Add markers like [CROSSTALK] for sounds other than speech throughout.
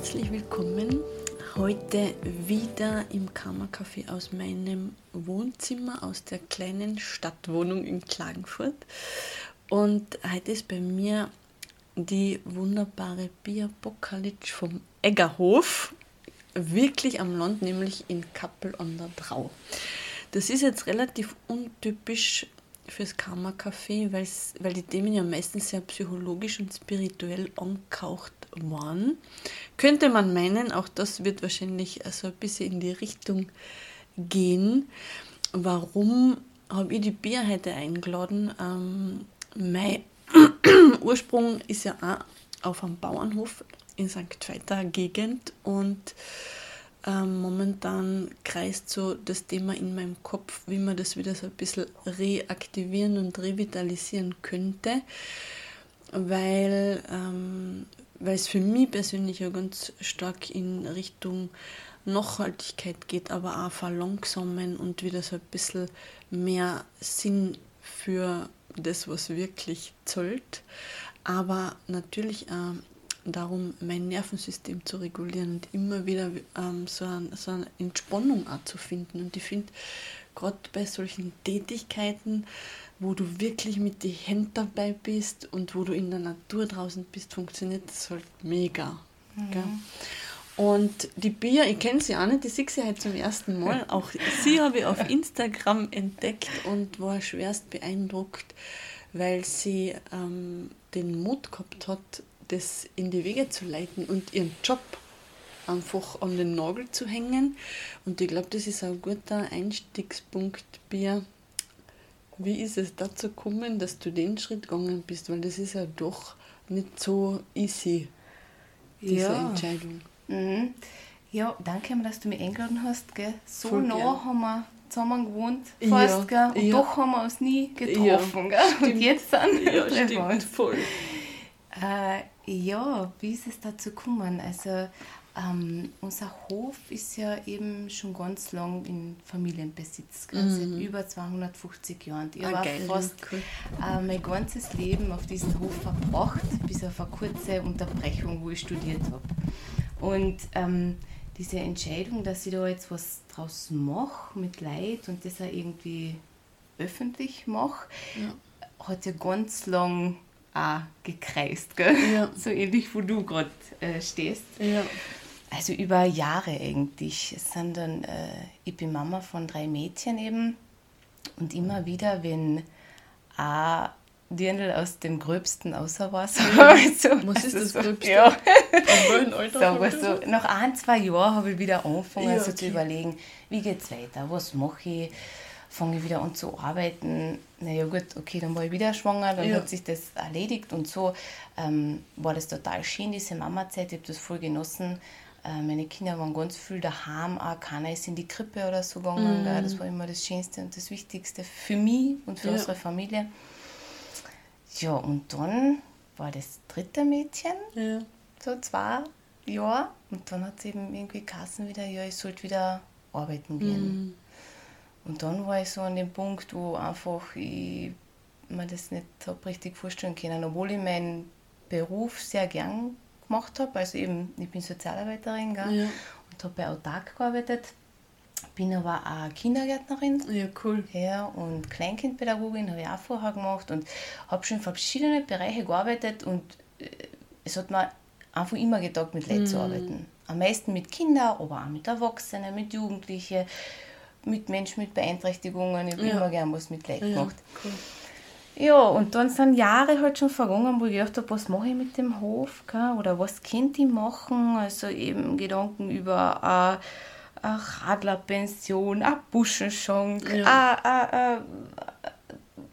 Herzlich willkommen. Heute wieder im Kammercafé aus meinem Wohnzimmer, aus der kleinen Stadtwohnung in Klagenfurt. Und heute ist bei mir die wunderbare Bia Bokalic vom Eggerhof, wirklich am Land, nämlich in Kappel an der Drau. Das ist jetzt relativ untypisch fürs Kammercafé, weil die Themen ja meistens sehr psychologisch und spirituell angehaucht waren. Könnte man meinen, auch das wird wahrscheinlich so ein bisschen in die Richtung gehen. Warum habe ich die Bier heute eingeladen? Ähm, mein [CLEARS THROAT] Ursprung ist ja auch auf einem Bauernhof in St. Veiter Gegend und ähm, momentan kreist so das Thema in meinem Kopf, wie man das wieder so ein bisschen reaktivieren und revitalisieren könnte, weil, ähm, es für mich persönlich ja ganz stark in Richtung Nachhaltigkeit geht, aber auch verlangsamen und wieder so ein bisschen mehr Sinn für das, was wirklich zollt. Aber natürlich auch darum, mein Nervensystem zu regulieren und immer wieder ähm, so, ein, so eine Entspannung auch zu finden. Und ich finde, gerade bei solchen Tätigkeiten, wo du wirklich mit den Händen dabei bist und wo du in der Natur draußen bist, funktioniert das halt mega. Mhm. Und die Bia, ich kenne sie auch nicht, die sehe sie halt zum ersten Mal. Auch sie habe ich auf Instagram entdeckt und war schwerst beeindruckt, weil sie ähm, den Mut gehabt hat, das in die Wege zu leiten und ihren Job einfach an den Nagel zu hängen. Und ich glaube, das ist ein guter Einstiegspunkt, Bia. Wie ist es dazu gekommen, dass du den Schritt gegangen bist? Weil das ist ja doch nicht so easy, diese ja. Entscheidung. Mhm. Ja, danke, dass du mich eingeladen hast. Gell. So Voll nah gern. haben wir zusammen gewohnt, fast, ja. Gell? und ja. doch haben wir uns nie getroffen. Ja, gell? Und jetzt sind wir ja, stimmt, voll. Äh, ja, wie ist es dazu gekommen? Also, ähm, unser Hof ist ja eben schon ganz lang in Familienbesitz, mhm. seit über 250 Jahren. Ich ah, habe fast cool. äh, mein ganzes Leben auf diesem Hof verbracht, bis auf eine kurze Unterbrechung, wo ich studiert habe. Und ähm, diese Entscheidung, dass ich da jetzt was draus mache mit Leid und das auch irgendwie öffentlich mache, ja. hat ja ganz lang auch gekreist, gell? Ja. [LAUGHS] so ähnlich, wo du gerade äh, stehst. Ja. Also über Jahre eigentlich. Es sind dann, äh, ich bin Mama von drei Mädchen eben und immer wieder, wenn auch Dirndl aus dem Gröbsten außer war. [LAUGHS] So, also, Was ist das Gröbste? Ja. Alter so, so, nach ein, zwei Jahren habe ich wieder angefangen ja, okay. so zu überlegen, wie geht es weiter, was mache ich, fange ich wieder an zu arbeiten. Naja gut, okay, dann war ich wieder schwanger, dann ja. hat sich das erledigt und so ähm, war das total schön, diese Mama-Zeit, ich habe das voll genossen. Äh, meine Kinder waren ganz viel daheim, auch keiner ist in die Krippe oder so gegangen. Mhm. Das war immer das Schönste und das Wichtigste für mich und für ja. unsere Familie. Ja, und dann war das dritte Mädchen, ja. so zwei Jahre. Und dann hat es eben irgendwie Kassen wieder, ja, ich sollte wieder arbeiten gehen. Mhm. Und dann war ich so an dem Punkt, wo einfach ich mir das nicht habe richtig vorstellen können, obwohl ich meinen Beruf sehr gern gemacht habe. Also eben, ich bin Sozialarbeiterin gell, ja. und habe bei Autark gearbeitet. Bin aber auch Kindergärtnerin. Ja, cool. Ja, und Kleinkindpädagogin habe ich auch vorher gemacht und habe schon in verschiedenen Bereichen gearbeitet und äh, es hat mir einfach immer gedacht, mit Leuten mhm. zu arbeiten. Am meisten mit Kindern, aber auch mit Erwachsenen, mit Jugendlichen mit Menschen mit Beeinträchtigungen. Ich habe ja. immer gern was mit Leuten gemacht. Ja, cool. ja, und dann sind Jahre halt schon vergangen, wo ich gedacht habe, was mache ich mit dem Hof? Gell? Oder was könnte ich machen? Also eben Gedanken über eine, eine Radlerpension, eine Buschenschank, ja. eine, eine,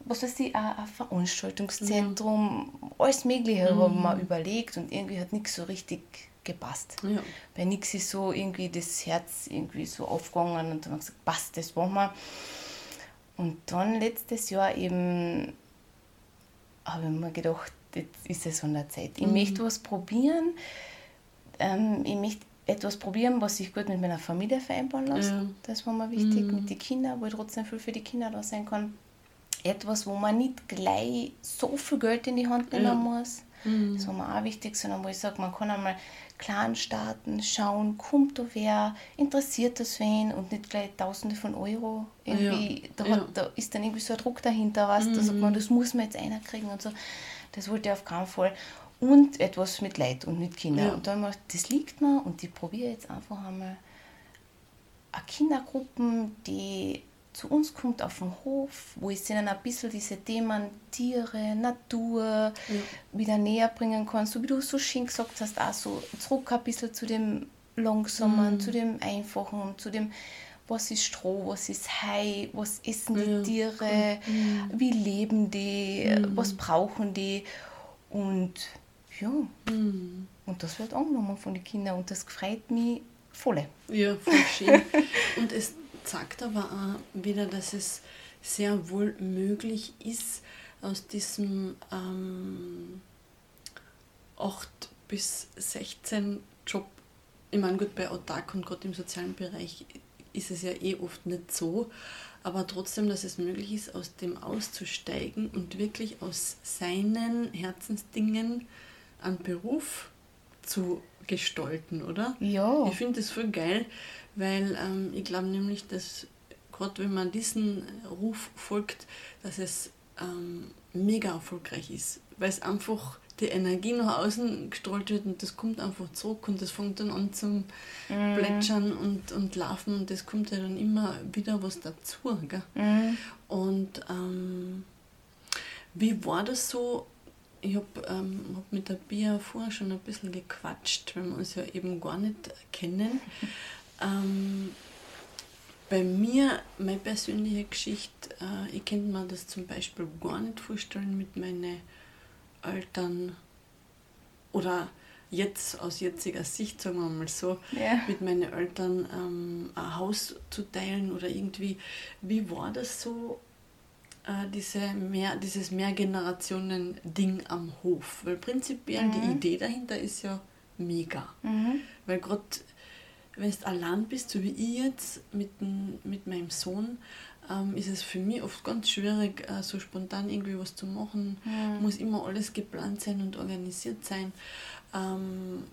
was weiß ich, ein, Veranstaltungszentrum, ja. alles Mögliche mhm. haben wir überlegt und irgendwie hat nichts so richtig gepasst. Ja. Bei nichts ist so irgendwie das Herz irgendwie so aufgegangen und dann haben gesagt, passt, das machen wir. Und dann letztes Jahr eben habe ich mir gedacht, jetzt ist es an der Zeit. Ich mhm. möchte was probieren. Ähm, ich möchte etwas probieren, was sich gut mit meiner Familie vereinbaren lässt. Ja. Das war mir wichtig, mhm. mit den Kindern, wo ich trotzdem viel für die Kinder da sein kann. Etwas, wo man nicht gleich so viel Geld in die Hand nehmen ja. muss. Mhm. Das war mir auch wichtig, sondern wo ich sage, man kann einmal klein starten, schauen, kommt da wer, interessiert das wen und nicht gleich Tausende von Euro. Irgendwie, ja. Da, hat, ja. da ist dann irgendwie so ein Druck dahinter, was, mhm. da sagt man, das muss man jetzt einer kriegen und so. Das wollte ich auf keinen Fall. Und etwas mit Leid und mit Kindern. Ja. Und da habe ich das liegt mir und ich probiere jetzt einfach einmal eine Kindergruppen, die zu uns kommt auf den Hof, wo ich ihnen ein bisschen diese Themen Tiere, Natur ja. wieder näher bringen kann, so wie du so schön gesagt hast, auch so zurück ein bisschen zu dem Langsamen, mhm. zu dem Einfachen, zu dem was ist Stroh, was ist Hai, was essen die ja. Tiere, mhm. wie leben die, mhm. was brauchen die und ja, mhm. und das wird angenommen von den Kindern und das freut mich voll. Ja, voll schön. [LAUGHS] und es zeigt aber auch wieder, dass es sehr wohl möglich ist, aus diesem ähm, 8 bis 16 Job, ich meine, gut, bei Autark und gerade im sozialen Bereich ist es ja eh oft nicht so, aber trotzdem, dass es möglich ist, aus dem auszusteigen und wirklich aus seinen Herzensdingen einen Beruf zu gestalten, oder? Ja. Ich finde das voll geil, weil ähm, ich glaube nämlich, dass gerade wenn man diesen Ruf folgt, dass es ähm, mega erfolgreich ist, weil es einfach die Energie nach außen gestrahlt wird und das kommt einfach zurück und das fängt dann an zum mm. Plätschern und, und Laufen und das kommt ja dann immer wieder was dazu. Gell? Mm. Und ähm, wie war das so ich habe ähm, hab mit der Bia vorher schon ein bisschen gequatscht, weil wir uns ja eben gar nicht kennen. [LAUGHS] ähm, bei mir, meine persönliche Geschichte, äh, ich könnte mir das zum Beispiel gar nicht vorstellen mit meinen Eltern oder jetzt aus jetziger Sicht, sagen wir mal so, yeah. mit meinen Eltern ähm, ein Haus zu teilen oder irgendwie. Wie war das so äh, diese mehr, dieses Mehrgenerationen-Ding am Hof. Weil prinzipiell mhm. die Idee dahinter ist ja mega. Mhm. Weil gerade wenn du allein bist, so wie ich jetzt mit, mit meinem Sohn, ähm, ist es für mich oft ganz schwierig, äh, so spontan irgendwie was zu machen. Mhm. Muss immer alles geplant sein und organisiert sein. Ähm,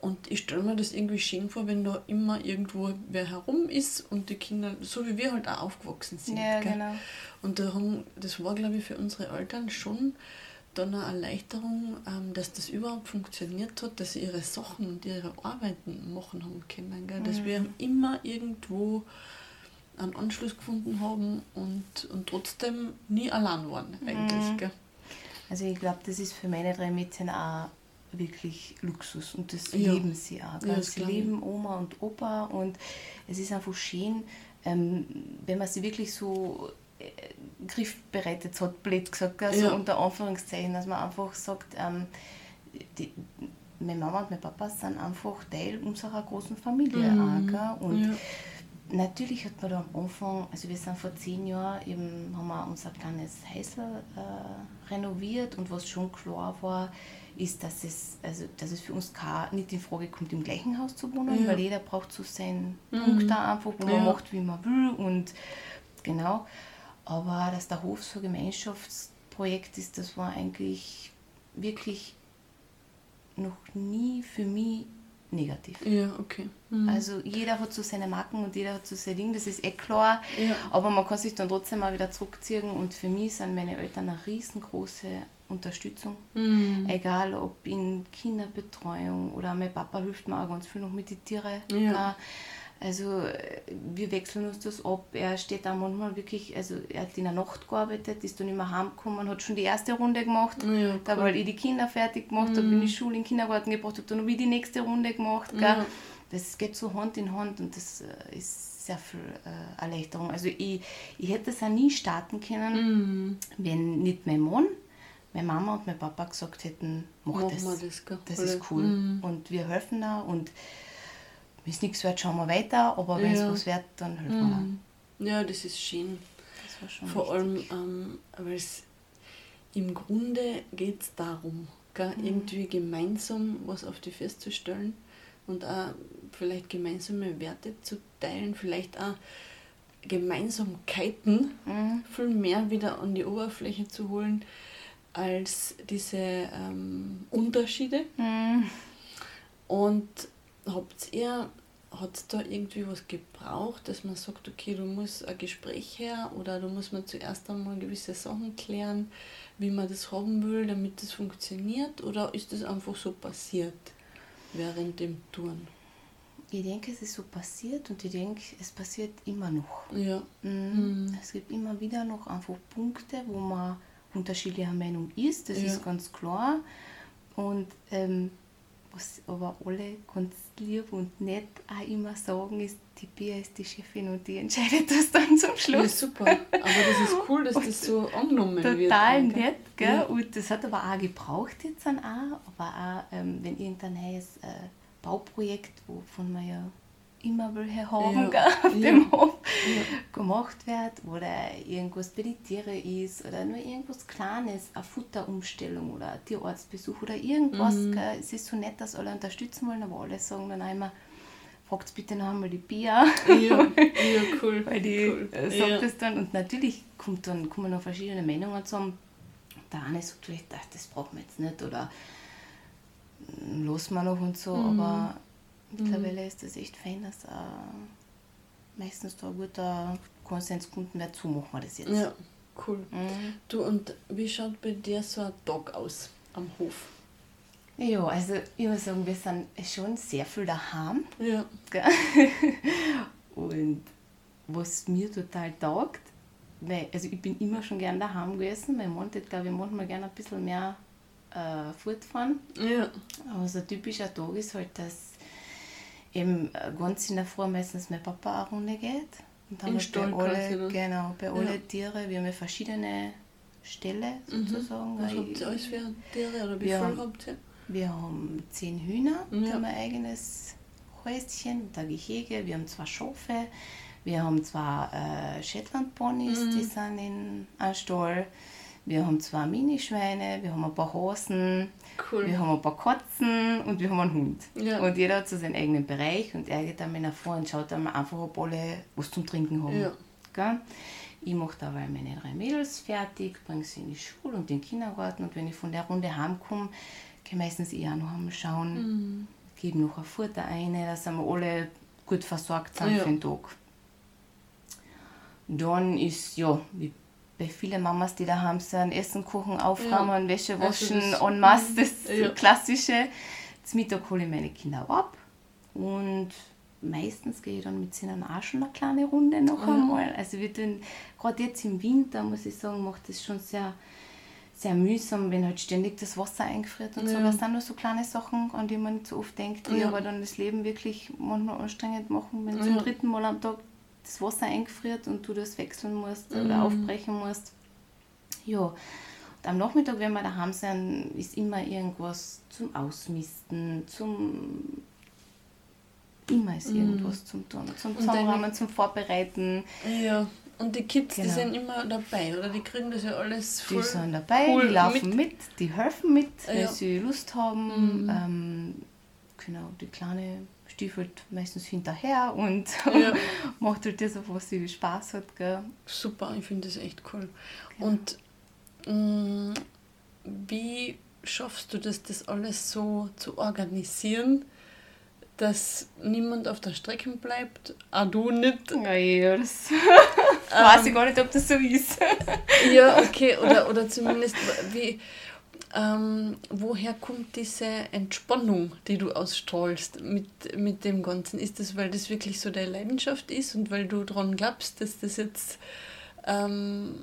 und ich stelle mir das irgendwie schön vor, wenn da immer irgendwo wer herum ist und die Kinder, so wie wir halt auch aufgewachsen sind. Ja, genau. Und darum, das war, glaube ich, für unsere Eltern schon dann eine Erleichterung, ähm, dass das überhaupt funktioniert hat, dass sie ihre Sachen und ihre Arbeiten machen haben können. Gell? Dass mhm. wir immer irgendwo einen Anschluss gefunden haben und, und trotzdem nie allein waren eigentlich. Mhm. Also ich glaube, das ist für meine drei Mädchen auch wirklich Luxus und das ja. leben sie auch. Ja, sie leben Oma und Opa und es ist einfach schön, ähm, wenn man sie wirklich so griffbereit hat, blöd gesagt, also ja. unter Anführungszeichen, dass man einfach sagt, ähm, die, meine Mama und mein Papa sind einfach Teil unserer großen Familie mhm. auch, und natürlich hat man da am Anfang, also wir sind vor zehn Jahren eben, haben wir unser kleines Häusl äh, renoviert und was schon klar war, ist, dass es, also, dass es für uns gar nicht in Frage kommt, im gleichen Haus zu wohnen, ja. weil jeder braucht so seinen mhm. Punkt da einfach, wo ja. man macht, wie man will und genau. Aber dass der Hof so ein Gemeinschaftsprojekt ist, das war eigentlich wirklich noch nie für mich negativ. Ja, okay. Mhm. Also jeder hat so seine Marken und jeder hat so sein Ding, das ist eh klar. Ja. Aber man kann sich dann trotzdem mal wieder zurückziehen und für mich sind meine Eltern eine riesengroße Unterstützung. Mhm. Egal ob in Kinderbetreuung oder mein Papa hilft mir auch ganz viel noch mit den Tieren. Ja. Also wir wechseln uns das ab. Er steht da manchmal wirklich, also er hat in der Nacht gearbeitet, ist dann immer heimgekommen, hat schon die erste Runde gemacht. Ja, da habe ich die Kinder fertig gemacht, mhm. habe in die Schule, in den Kindergarten gebracht, habe dann noch wieder die nächste Runde gemacht. Ja. Das geht so Hand in Hand und das äh, ist sehr viel äh, Erleichterung. Also ich, ich hätte es auch nie starten können, mhm. wenn nicht mein Mann meine Mama und mein Papa gesagt hätten, mach das. das, das ist cool. Mhm. Und wir helfen da und wenn es nichts wird, schauen wir weiter, aber wenn es ja. was wird, dann helfen mhm. wir. Ja, das ist schön. Das Vor wichtig. allem, ähm, weil es im Grunde geht es darum, gell, mhm. irgendwie gemeinsam was auf die festzustellen und auch vielleicht gemeinsame Werte zu teilen, vielleicht auch Gemeinsamkeiten mhm. viel mehr wieder an die Oberfläche zu holen als diese ähm, Unterschiede. Mhm. Und habt ihr, hat es da irgendwie was gebraucht, dass man sagt, okay, du musst ein Gespräch her oder du musst man zuerst einmal gewisse Sachen klären, wie man das haben will, damit das funktioniert? Oder ist das einfach so passiert während dem Touren? Ich denke, es ist so passiert und ich denke, es passiert immer noch. Ja. Mhm. Mhm. Es gibt immer wieder noch einfach Punkte, wo man unterschiedlicher Meinung ist, das ja. ist ganz klar. Und ähm, was aber alle ganz lieb und nett auch immer sagen, ist, die Bia ist die Chefin und die entscheidet [LAUGHS] das dann zum Schluss. Ja, super. Aber das ist cool, dass [LAUGHS] das so angenommen total wird. Total nett, gell? Ja. Und das hat aber auch gebraucht jetzt dann auch. Aber auch, ähm, wenn irgendein neues äh, Bauprojekt, wovon man ja immer welche haben ja. auf ja. dem Hof ja. gemacht wird oder irgendwas bei den Tieren ist oder nur irgendwas Kleines, eine Futterumstellung oder ein Tierarztbesuch oder irgendwas. Mhm. Es ist so nett, dass alle unterstützen wollen, aber alle sagen dann einmal, fragt bitte noch einmal die Bia. Ja, [LAUGHS] ja cool. Weil die cool. Äh, sagt ja. das dann und natürlich kommt dann, kommen noch verschiedene Meinungen zusammen. Der eine sagt vielleicht, ach, das brauchen wir jetzt nicht oder los mal noch und so, mhm. aber Mittlerweile ist es echt fein, dass äh, meistens da ein guter Konsens gefunden wird, so machen wir das jetzt. Ja, cool. Mhm. Du, und wie schaut bei dir so ein Tag aus am Hof? Ja, also ich muss sagen, wir sind schon sehr viel daheim. Ja. [LAUGHS] Und was mir total taugt, weil, also ich bin immer schon gern daheim gewesen. Mein Mann hat, glaube ich, manchmal gerne ein bisschen mehr äh, fortfahren. Ja. Aber so ein typischer Tag ist halt, dass eben äh, ganz in der Früh meistens mein Papa eine Runde geht. Und dann bei alle, genau, bei ja. alle Tiere, wir haben verschiedene Ställe mhm. sozusagen. Mhm. Was habt ihr alles für Tiere oder wie viel habt ihr? Wir haben zehn Hühner, ja. wir haben ein eigenes Häuschen, ein Gehege, wir haben zwei Schafe, wir haben zwei äh, Shetland-Ponys, mhm. die sind in einem Stall. Wir haben zwei Minischweine, wir haben ein paar Hasen, cool. wir haben ein paar Katzen und wir haben einen Hund. Ja. Und jeder hat so seinen eigenen Bereich und er geht dann nach vorne und schaut dann einfach, ob alle was zum Trinken haben. Ja. Ich mache dabei meine drei Mädels fertig, bringe sie in die Schule und in den Kindergarten und wenn ich von der Runde heimkomme, gehe ich meistens eher noch einmal schauen, mhm. gebe noch ein Futter ein, dass wir alle gut versorgt sind ja. für den Tag. Dann ist, ja, wie bei vielen Mamas, die daheim sind, Essen kochen, aufräumen, ja. Wäsche waschen, also en masse, das [LAUGHS] ja. Klassische. Zum Mittag hole ich meine Kinder ab und meistens gehe ich dann mit ihnen auch schon eine kleine Runde noch ja. einmal. Also wir tun, gerade jetzt im Winter, muss ich sagen, macht das schon sehr, sehr mühsam, wenn halt ständig das Wasser eingefriert und ja. so. Das sind nur so kleine Sachen, an die man nicht so oft denkt, die ja. aber dann das Leben wirklich manchmal anstrengend machen, wenn ja. zum dritten Mal am Tag das Wasser eingefriert und du das wechseln musst mhm. oder aufbrechen musst. Ja, und am Nachmittag, wenn wir daheim sind, ist immer irgendwas zum Ausmisten, zum immer ist mhm. irgendwas zum tun, zum Zusammenräumen, zum Vorbereiten. Ja. Und die Kids, genau. die sind immer dabei, oder? Die kriegen das ja alles voll Die sind dabei, cool die laufen mit. mit. die helfen mit, ja. wenn sie Lust haben. Mhm. Ähm, genau, die kleine stiefelt meistens hinterher und ja. [LAUGHS] macht halt das, auf was sie Spaß hat. Gell? Super, ich finde das echt cool. Ja. Und mh, mm, wie schaffst du das, das alles so zu organisieren, dass niemand auf der Strecke bleibt? Auch du nicht? Ja, ja das [LAUGHS] weiß ich gar nicht, ob das so ist. ja, okay, oder, oder zumindest, wie ähm, woher kommt diese Entspannung, die du ausstrahlst mit, mit dem Ganzen? Ist das, weil das wirklich so deine Leidenschaft ist und weil du daran glaubst, dass das jetzt ähm,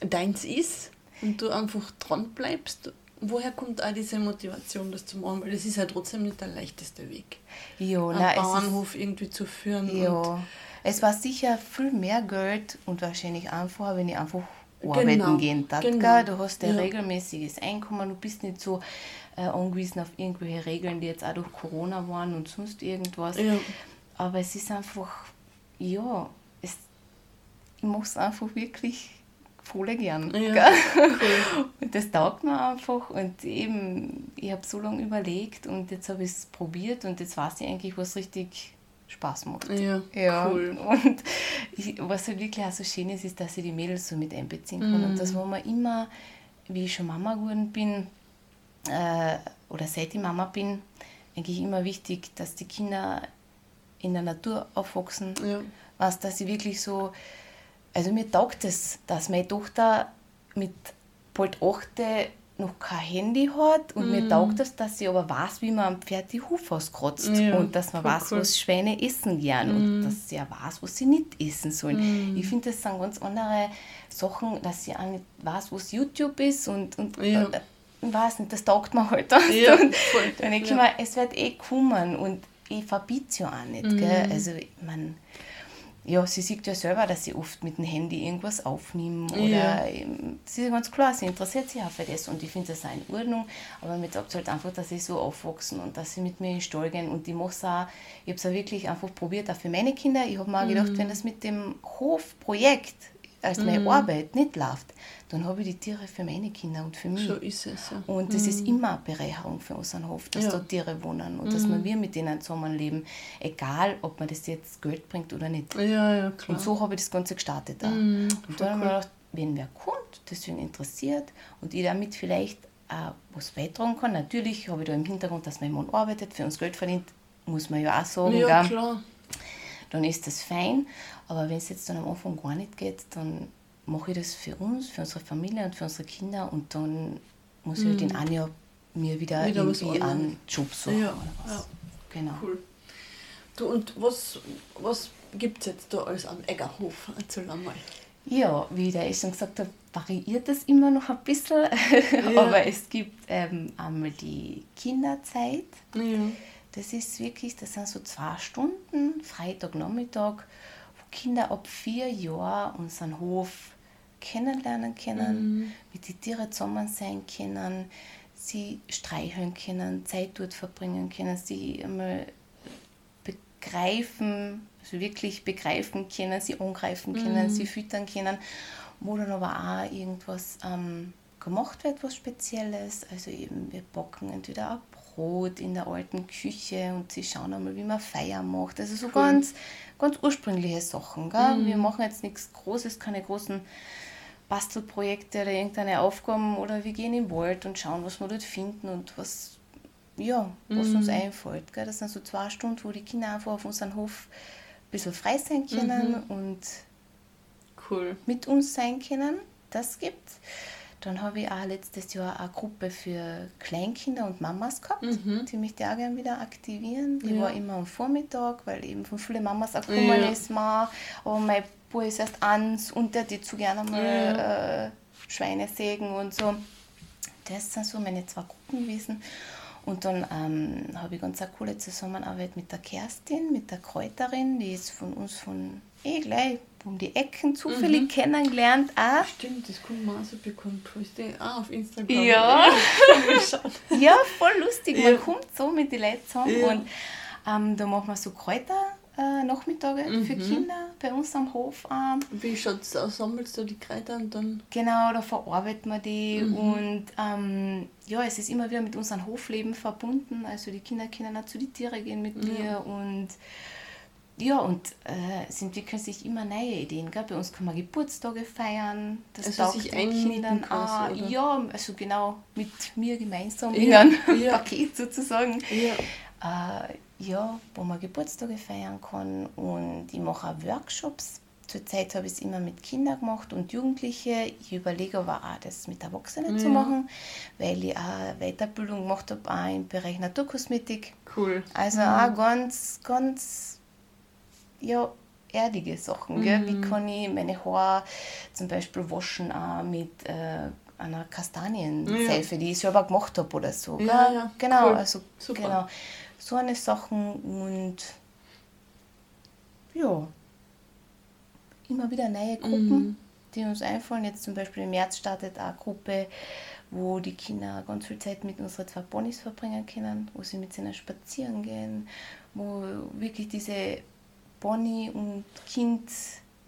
deins ist und du einfach dran bleibst? Woher kommt auch diese Motivation, das zu machen? Weil das ist ja trotzdem nicht der leichteste Weg, jo, einen na, Bauernhof irgendwie zu führen. Ja, es war sicher viel mehr Geld und wahrscheinlich einfacher, wenn ich einfach arbeiten genau, gehen. Genau. Du hast ein ja. regelmäßiges Einkommen, du bist nicht so äh, angewiesen auf irgendwelche Regeln, die jetzt auch durch Corona waren und sonst irgendwas. Ja. Aber es ist einfach, ja, es, ich mache es einfach wirklich voll gern. Ja, cool. Und das taugt mir einfach und eben, ich habe so lange überlegt und jetzt habe ich es probiert und jetzt weiß ich eigentlich, was richtig Spaß macht. Ja, ja. cool. [LAUGHS] Und ich, was halt wirklich auch so schön ist, ist, dass ich die Mädels so mit einbeziehen kann. Mm. Und das, wo man immer, wie ich schon Mama geworden bin, äh, oder seit ich Mama bin, eigentlich immer wichtig, dass die Kinder in der Natur aufwachsen. Ja. Was, dass sie wirklich so, also mir taugt es, dass meine Tochter mit bald 8 noch kein Handy hat und mm. mir taugt es, dass sie aber weiß, wie man am Pferd die Hufe auskratzt ja, und dass man weiß, cool. was Schweine essen gern mm. und dass sie auch weiß, was sie nicht essen sollen. Mm. Ich finde, das sind ganz andere Sachen, dass sie auch nicht weiß, was YouTube ist und, und ja. äh, weiß nicht, das taugt mir halt. [LAUGHS] Ja, und voll, dann denke ich mir, es wird eh kommen und ich verbiete es ja auch nicht. Gell? Mhm. Also, ich meine, ja, sie sieht ja selber, dass sie oft mit dem Handy irgendwas aufnimmt. Oder ja. sie ist ganz klar, sie interessiert sich auch für das und ich finde das auch in Ordnung. Aber mir sagt halt einfach, dass sie so aufwachsen und dass sie mit mir in den Stall gehen. Und ich mache es auch, ich habe es auch wirklich einfach probiert, auch für meine Kinder. Ich habe mir auch gedacht, mhm. wenn das mit dem Hofprojekt als meine mhm. Arbeit nicht läuft, dann habe ich die Tiere für meine Kinder und für mich. So ist es, ja. Und das mhm. ist immer eine Bereicherung für unseren Hof, dass ja. da Tiere wohnen und mhm. dass wir mit denen zusammenleben, egal ob man das jetzt Geld bringt oder nicht. Ja, ja, klar. Und so habe ich das Ganze gestartet. Auch. Mhm, und dann habe ich mir gedacht, wenn wer kommt, deswegen interessiert und ich damit vielleicht auch was beitragen kann, natürlich habe ich da im Hintergrund, dass mein Mann arbeitet, für uns Geld verdient, muss man ja auch sagen. Ja, klar. Dann ist das fein. Aber wenn es jetzt dann am Anfang gar nicht geht, dann mache ich das für uns, für unsere Familie und für unsere Kinder und dann muss mhm. ich halt einem Jahr mir wieder, wieder irgendwie einen Job suchen. Ja, ja. Genau. Cool. Du, und was, was gibt es jetzt da alles am Eggerhof? Erzähl einmal. Ja, wie der schon gesagt hat, variiert das immer noch ein bisschen. Ja. [LAUGHS] Aber es gibt ähm, einmal die Kinderzeit. Ja. Das ist wirklich, das sind so zwei Stunden, Freitag, Nachmittag, wo Kinder ab vier Jahren unseren Hof kennenlernen können, mhm. mit den Tieren zusammen sein können, sie streicheln können, Zeit dort verbringen können, sie einmal begreifen, also wirklich begreifen können, sie angreifen können, mhm. sie füttern können, wo dann aber auch irgendwas ähm, gemacht wird, was Spezielles. Also eben, wir backen entweder ein Brot in der alten Küche und sie schauen einmal, wie man Feier macht. Also so cool. ganz, ganz ursprüngliche Sachen. Gell? Mhm. Wir machen jetzt nichts Großes, keine großen Bastelprojekte oder irgendeine Aufgaben oder wir gehen im Wald und schauen, was wir dort finden und was, ja, was mhm. uns einfällt. Gell? Das sind so zwei Stunden, wo die Kinder einfach auf unserem Hof ein bisschen frei sein können mhm. und cool. mit uns sein können. Das gibt's. Dann habe ich auch letztes Jahr eine Gruppe für Kleinkinder und Mamas gehabt. Mhm. Die möchte ich auch gerne wieder aktivieren. Die ja. war immer am Vormittag, weil eben von vielen Mamas auch gekommen ja. ist. Man, aber mein Bub ist erst eins und der die zu gerne mal ja. äh, Schweine sägen und so. Das sind so meine zwei Gruppen gewesen. Und dann ähm, habe ich ganz eine coole Zusammenarbeit mit der Kerstin, mit der Kräuterin, die ist von uns von eh gleich um die Ecken zufällig mhm. kennengelernt. Auch. Stimmt, das kommt mir auch so die auch auf Instagram? Ja. ja, voll lustig. Ja. Man kommt so mit den Leuten zusammen ja. und ähm, da machen wir so Kräuter. Äh, Nachmittage mhm. für Kinder bei uns am Hof. Ähm. Wie schaut es aus? Sammelst du die Kräuter und dann? Genau, da verarbeiten wir die mhm. und ähm, ja, es ist immer wieder mit unserem Hofleben verbunden. Also die Kinder können auch zu den Tieren gehen mit mir und ja, und äh, es entwickeln sich immer neue Ideen. Gell? Bei uns kann man Geburtstage feiern. Das also taugt sich den Kindern auch. Ja, also genau mit mir gemeinsam ja. in einem ja. [LAUGHS] Paket sozusagen. Ja. Äh, ja, wo man Geburtstage feiern kann. Und ich mache auch Workshops. Zurzeit habe ich es immer mit Kindern gemacht und Jugendliche. Ich überlege aber auch, das mit Erwachsenen ja. zu machen, weil ich auch Weiterbildung gemacht habe, auch im Bereich Naturkosmetik. Cool. Also mhm. auch ganz, ganz ja, erdige Sachen. Gell? Wie mhm. kann ich meine Haare zum Beispiel waschen auch mit äh, einer Kastanienseife, ja. die ich selber gemacht habe oder so. Ja, ja. Genau, cool. also Super. genau. So eine Sachen und ja, immer wieder neue Gruppen, mhm. die uns einfallen. Jetzt zum Beispiel im März startet eine Gruppe, wo die Kinder ganz viel Zeit mit unseren zwei Ponys verbringen können, wo sie mit ihnen spazieren gehen, wo wirklich diese Bonnie und Kind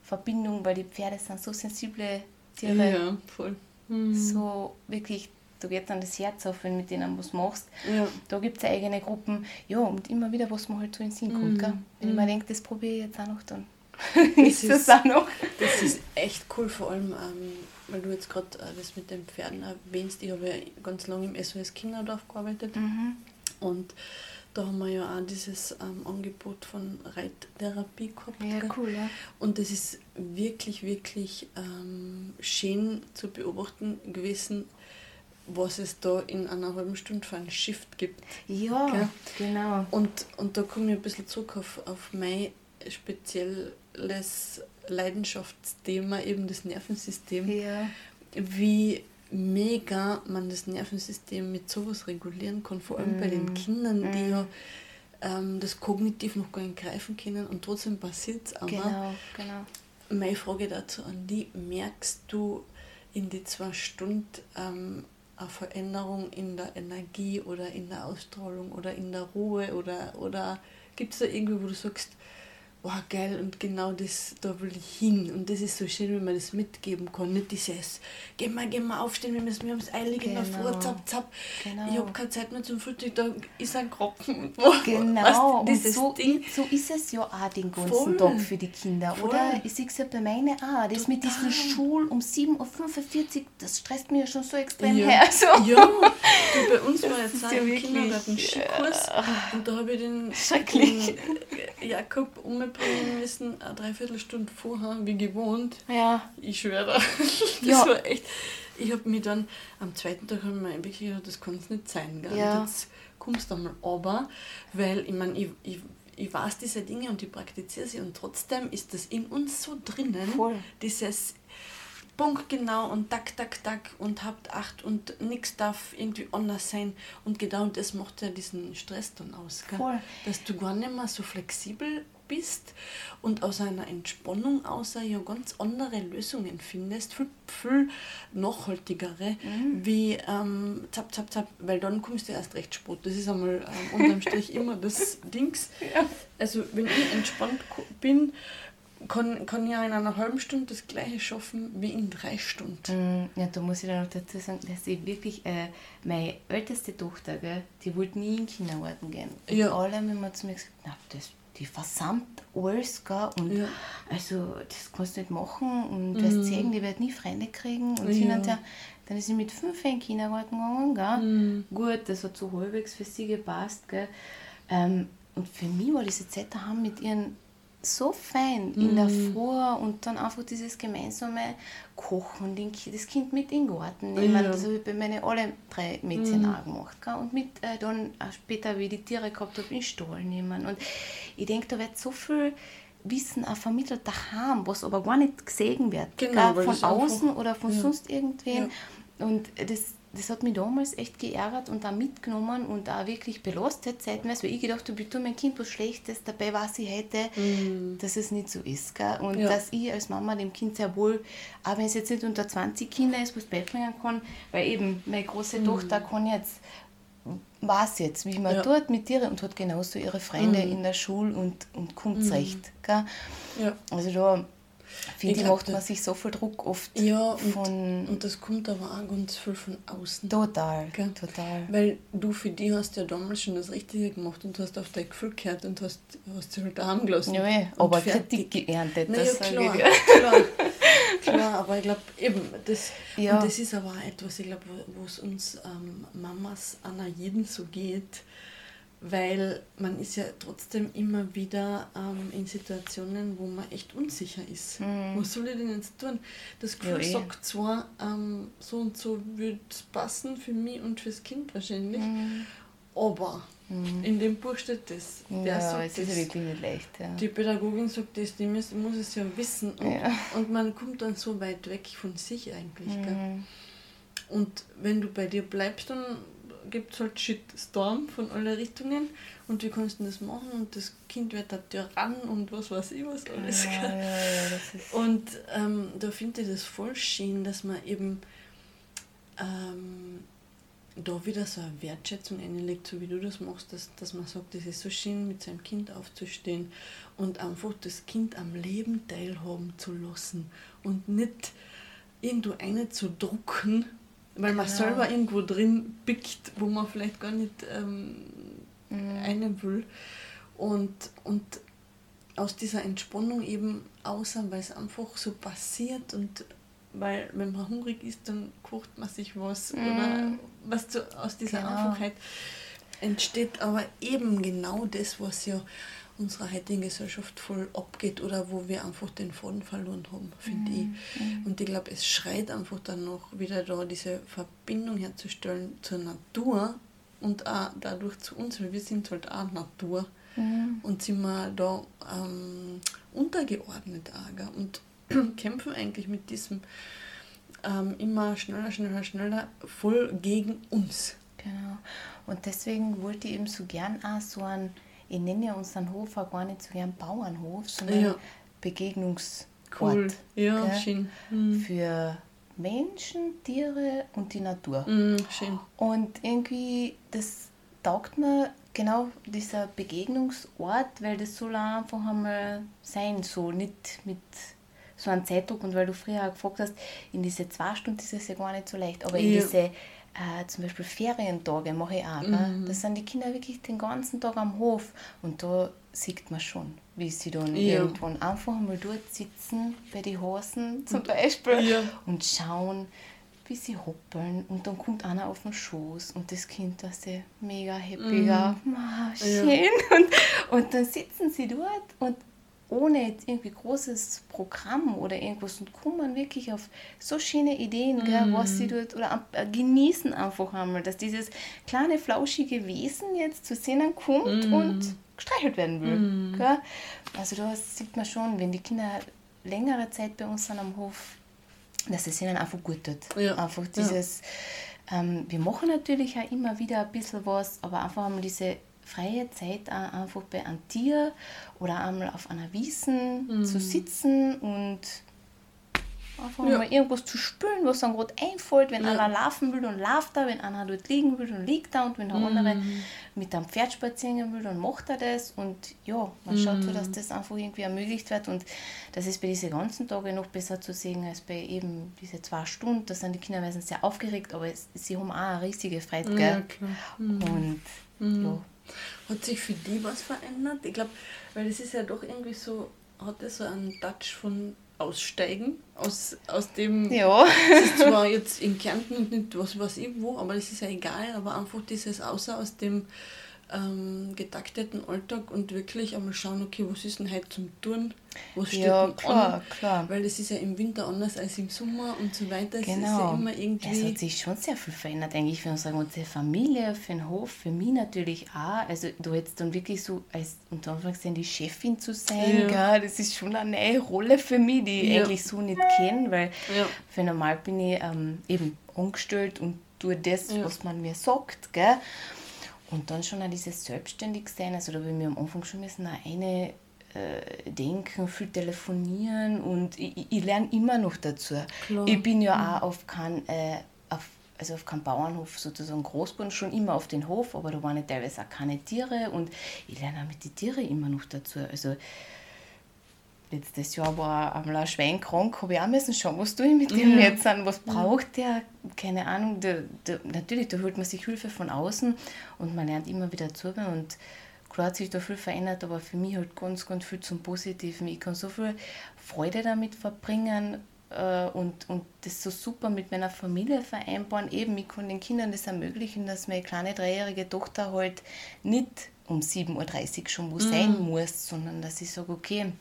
Verbindung, weil die Pferde sind so sensible Tiere. Ja, voll. Mhm. So wirklich, da geht dann das Herz auf, wenn du mit denen was machst. Ja. Da gibt es eigene Gruppen. Ja, und immer wieder, was mir halt so in den Sinn kommt. Mhm. Gell? Wenn mhm. ich mir denke, das probiere ich jetzt auch noch, dann [LAUGHS] ist das auch noch. Das ist echt cool, vor allem, ähm, weil du jetzt gerade äh, das mit den Pferden erwähnst. Ich habe ja ganz lange im SOS Kinderdorf gearbeitet. Mhm. Und Da haben wir ja auch dieses ähm, Angebot von Reittherapie gehabt. Ja, cool, ja. Und das ist wirklich, wirklich ähm, schön zu beobachten gewesen, was es da in einer halben Stunde für einen Shift gibt. Ja, Gell? genau. Und, und da komme ich ein bisschen zurück auf, auf mein spezielles Leidenschaftsthema, eben das Nervensystem. Ja. Wie mega man das Nervensystem mit sowas regulieren kann, vor allem mm. bei den mm. Kindern, mm. die ja ähm, das kognitiv noch gar nicht greifen können und trotzdem passiert es aber. Genau, genau. Meine Frage dazu an die, merkst du in die zwei Stunden ähm, Veränderung in der Energie oder in der Ausstrahlung oder in der Ruhe oder, oder gibt es da irgendwie, wo du sagst, oh geil und genau das, da will ich hin und das ist so schön, wenn man das mitgeben kann, nicht dieses, geh mal, geh mal aufstehen, wir, müssen, wir haben es eilig genau. in der Früh, zapp, zapp, genau. ich habe keine Zeit mehr zum Frühstück, da ist ein Kropfen. Genau, weißt, und so, Ding. so ist es ja auch den ganzen Voll. Tag für die Kinder, Voll. oder? Ich sehe es ja bei meinen auch, das Total. mit diesem Schul um 7.45 Uhr, das stresst mich ja schon so extrem ja. her. So. Ja, du, bei uns [LAUGHS] war jetzt auch ja im Kindergarten Skikurs und da habe ich den, den Jakob um bringen müssen, eine Dreiviertelstunde vorher, wie gewohnt. Ja. Ich schwöre. [LAUGHS] Das ja. war echt. Ich habe mich dann am zweiten Tag wir wirklich das kann es nicht sein. Gell? Ja. Jetzt kommst du einmal aber, weil ich meine, ich, ich, ich weiß diese Dinge und ich praktiziere sie und trotzdem ist das in uns so drinnen, Voll. dieses punktgenau und tak, tak, tak und habt Acht und nichts darf irgendwie anders sein. Und genau das macht ja diesen Stress dann aus. Gell? Voll. Dass du gar nicht mehr so flexibel bist und aus einer Entspannung außer ja ganz andere Lösungen findest, viel, viel nachhaltigere, mhm. wie ähm, zap, zap, zap, weil dann kommst du erst recht spät. Das ist einmal ähm, unterm Strich [LAUGHS] immer das Dings. Ja. Also wenn ich entspannt bin, kann, kann ich ja in einer halben Stunde das gleiche schaffen wie in drei Stunden. Mm, ja, da muss ich dann noch dazu sagen, dass ich wirklich, äh, meine älteste Tochter, gell, die wollte nie in den Kindergarten gehen. Und ja. alle haben immer zu mir gesagt, na, das die versammelt alles, gell? Und ja. also das kannst du nicht machen und mhm. wirst sehen, die wird nie Freunde kriegen und ja. dann, dann ist sie mit fünf in den Kindergarten gegangen, gell? Mhm. Gut, das hat so halbwegs für sie gepasst, gell? Ähm, und für mich war diese Zeit daheim mit ihren so fein in der mhm. Früh und dann einfach dieses gemeinsame Kochen, den, das Kind mit in den Garten nehmen. Ja. Das habe ich bei meinen alle drei Mädchen mhm. auch gemacht. Gell? Und mit äh, dann später, wie ich die Tiere gehabt habe, in den Stall nehmen. Und ich denke, da wird so viel Wissen auch vermittelt daheim, was aber gar nicht gesehen wird. Genau, von außen oder von ja. sonst irgendwen. Ja. Und das, das hat mich damals echt geärgert und auch mitgenommen und auch wirklich belastet zeitweise, weil ich gedacht habe, ich tue mein Kind was Schlechtes, dabei was ich hätte, mm. dass es nicht so ist. Gell? Und ja. dass ich als Mama dem Kind sehr wohl, auch wenn es jetzt nicht unter 20 Kinder ist, was beibringen kann, weil eben meine große mm. Tochter kann jetzt, weiß jetzt, wie man ja. tut mit ihr und hat genauso ihre Freunde mm. in der Schule und, und kommt mm. recht. Gell? Ja. Also da Finde ich, macht man sich so viel Druck oft ja, von. Und das kommt aber auch ganz viel von außen. Total, Gell? total. Weil du für die hast ja damals schon das Richtige gemacht und hast auf dein Gefühl gehört und hast, hast sie halt daheim gelassen. Ja, ja. aber fertig. Kritik geerntet. Na, das ja, [LAUGHS] klar, klar, klar. [LAUGHS] aber ich glaube eben, das, ja. und das ist aber auch etwas, ich glaube, wo es uns ähm, Mamas an jedem so geht weil man ist ja trotzdem immer wieder ähm, in Situationen, wo man echt unsicher ist. Mhm. Was soll ich denn jetzt tun? Das Gefühl ja, eh. sagt zwar, ähm, so und so wird es passen für mich und fürs Kind wahrscheinlich, mhm. aber mhm. in dem Buch steht das. Der ja, sagt es ist ja wirklich nicht leicht. Ja. Die Pädagogin sagt das, die muss, muss es ja wissen und, ja. und man kommt dann so weit weg von sich eigentlich. Mhm. Und wenn du bei dir bleibst, dann gibt es halt Shitstorm von alle Richtungen und wie kannst du das machen und das Kind wird da Tyrann und was weiß ich was alles. Ja, ja, ja, und ähm, da finde ich das voll schön, dass man eben ähm, da wieder so eine Wertschätzung einlegt, so wie du das machst, dass, dass man sagt, das ist so schön, mit seinem Kind aufzustehen und einfach das Kind am Leben teilhaben zu lassen und nicht irgendwo eine zu drucken weil man genau. selber irgendwo drin pickt, wo man vielleicht gar nicht ähm, mhm. einen will. Und, und aus dieser Entspannung eben außer, weil es einfach so passiert und weil wenn man hungrig ist, dann kocht man sich was mhm. oder was zu, aus dieser genau. Einfachheit. entsteht aber eben genau das, was ja unserer heutigen Gesellschaft voll abgeht oder wo wir einfach den Faden verloren haben, finde mhm. ich. Mhm. Und ich glaube, es schreit einfach dann noch wieder da diese Verbindung herzustellen zur Natur und auch dadurch zu uns, weil wir sind halt auch Natur mhm. und sind wir da ähm, untergeordnet auch, und [CLEARS THROAT] kämpfen eigentlich mit diesem ähm, immer schneller, schneller, schneller voll gegen uns. Genau. Und deswegen wollte ich eben so gern auch so ein ich nenne ja unseren Hof auch gar nicht so gern Bauernhof, sondern ja. Begegnungsort. Cool. Ja, gell? schön. Mhm. Für Menschen, Tiere und die Natur. Mhm, schön. Und irgendwie, das taugt mir genau dieser Begegnungsort, weil das soll einfach einmal sein, so nicht mit so einem Zeitdruck und weil du früher auch gefragt hast, in diese zwei Stunden ist es ja gar nicht so leicht, aber in diese äh, zum Beispiel Ferientage mache ich auch. Mhm. Da sind die Kinder wirklich den ganzen Tag am Hof und da sieht man schon, wie sie dann ja. irgendwann einfach mal dort sitzen, bei den Hosen zum Beispiel, ja. und schauen, wie sie hoppeln und dann kommt einer auf den Schoß und das Kind, das ist mega happy, mhm. schön. Ja. [LAUGHS] Und, und dann sitzen sie dort und ohne jetzt irgendwie großes Programm oder irgendwas und kommen wirklich auf so schöne Ideen, gell, mm. was sie dort oder äh, genießen einfach einmal, dass dieses kleine flauschige Wesen jetzt zu sehen kommt mm. und gestreichelt werden will. Mm. Gell? Also da sieht man schon, wenn die Kinder längere Zeit bei uns sind am Hof, dass es ihnen einfach gut tut. Ja. Einfach dieses, ja. ähm, wir machen natürlich auch immer wieder ein bisschen was, aber einfach einmal diese freie Zeit auch einfach bei einem Tier oder einmal auf einer Wiesen mhm. zu sitzen und einfach ja. mal irgendwas zu spüren, was dann gerade einfällt. Wenn ja. einer laufen will, dann läuft er, wenn einer dort liegen will, dann liegt er und wenn der mhm. andere mit einem Pferd spazieren will, dann macht er das und ja, man schaut mhm. so, dass das einfach irgendwie ermöglicht wird und das ist bei diesen ganzen Tagen noch besser zu sehen als bei eben diese zwei Stunden. Da sind die Kinder meistens sehr aufgeregt, aber sie haben auch eine riesige Freude? Ja, mhm. und mhm. ja, hat sich für die was verändert? Ich glaube, weil es ist ja doch irgendwie so, hat es so einen Touch von Aussteigen aus, aus dem. Ja. Es ist zwar jetzt in Kärnten und nicht was weiß ich wo, aber das ist ja egal, aber einfach dieses Außer aus dem ähm, getakteten Alltag und wirklich einmal schauen, okay, was ist denn heute zum Tun? Was steht ja, denn klar, an? klar. Weil das ist ja im Winter anders als im Sommer und so weiter. Genau. Es ist ja genau. immer irgendwie... Es hat sich schon sehr viel verändert, eigentlich für unsere ganze Familie, für den Hof, für mich natürlich auch. Also da jetzt dann wirklich so als unter Anführungszeichen die Chefin zu sein, ja. Gell, das ist schon eine neue Rolle für mich, die ich ja. eigentlich so nicht kenne, weil ja. für normal bin ich ähm, eben angestellt und tue das, was man mir sagt, gell. Und dann schon auch dieses Selbstständigsein, also da habe ich mir am Anfang schon müssen eine äh, denken, viel telefonieren und ich, ich lerne immer noch dazu. Klar. Ich bin ja mhm. auch auf kein, äh, auf, also auf keinem Bauernhof sozusagen groß geworden, schon immer auf den Hof, aber da waren ja teilweise auch keine Tiere und ich lerne auch mit den Tieren immer noch dazu. Also letztes Jahr war einmal ein Schwein krank, habe ich auch müssen schauen, was tue ich mit dem ja. jetzt an, was braucht der, keine Ahnung, der, der, natürlich, da holt man sich Hilfe von außen und man lernt immer wieder zu und klar hat sich da viel verändert, aber für mich halt ganz, ganz viel zum Positiven. Ich kann so viel Freude damit verbringen äh, und, und das so super mit meiner Familie vereinbaren. Eben, ich kann den Kindern das ermöglichen, dass meine kleine dreijährige Tochter halt nicht um 7.30 Uhr schon wo mhm. sein muss, sondern dass ich sage, okay,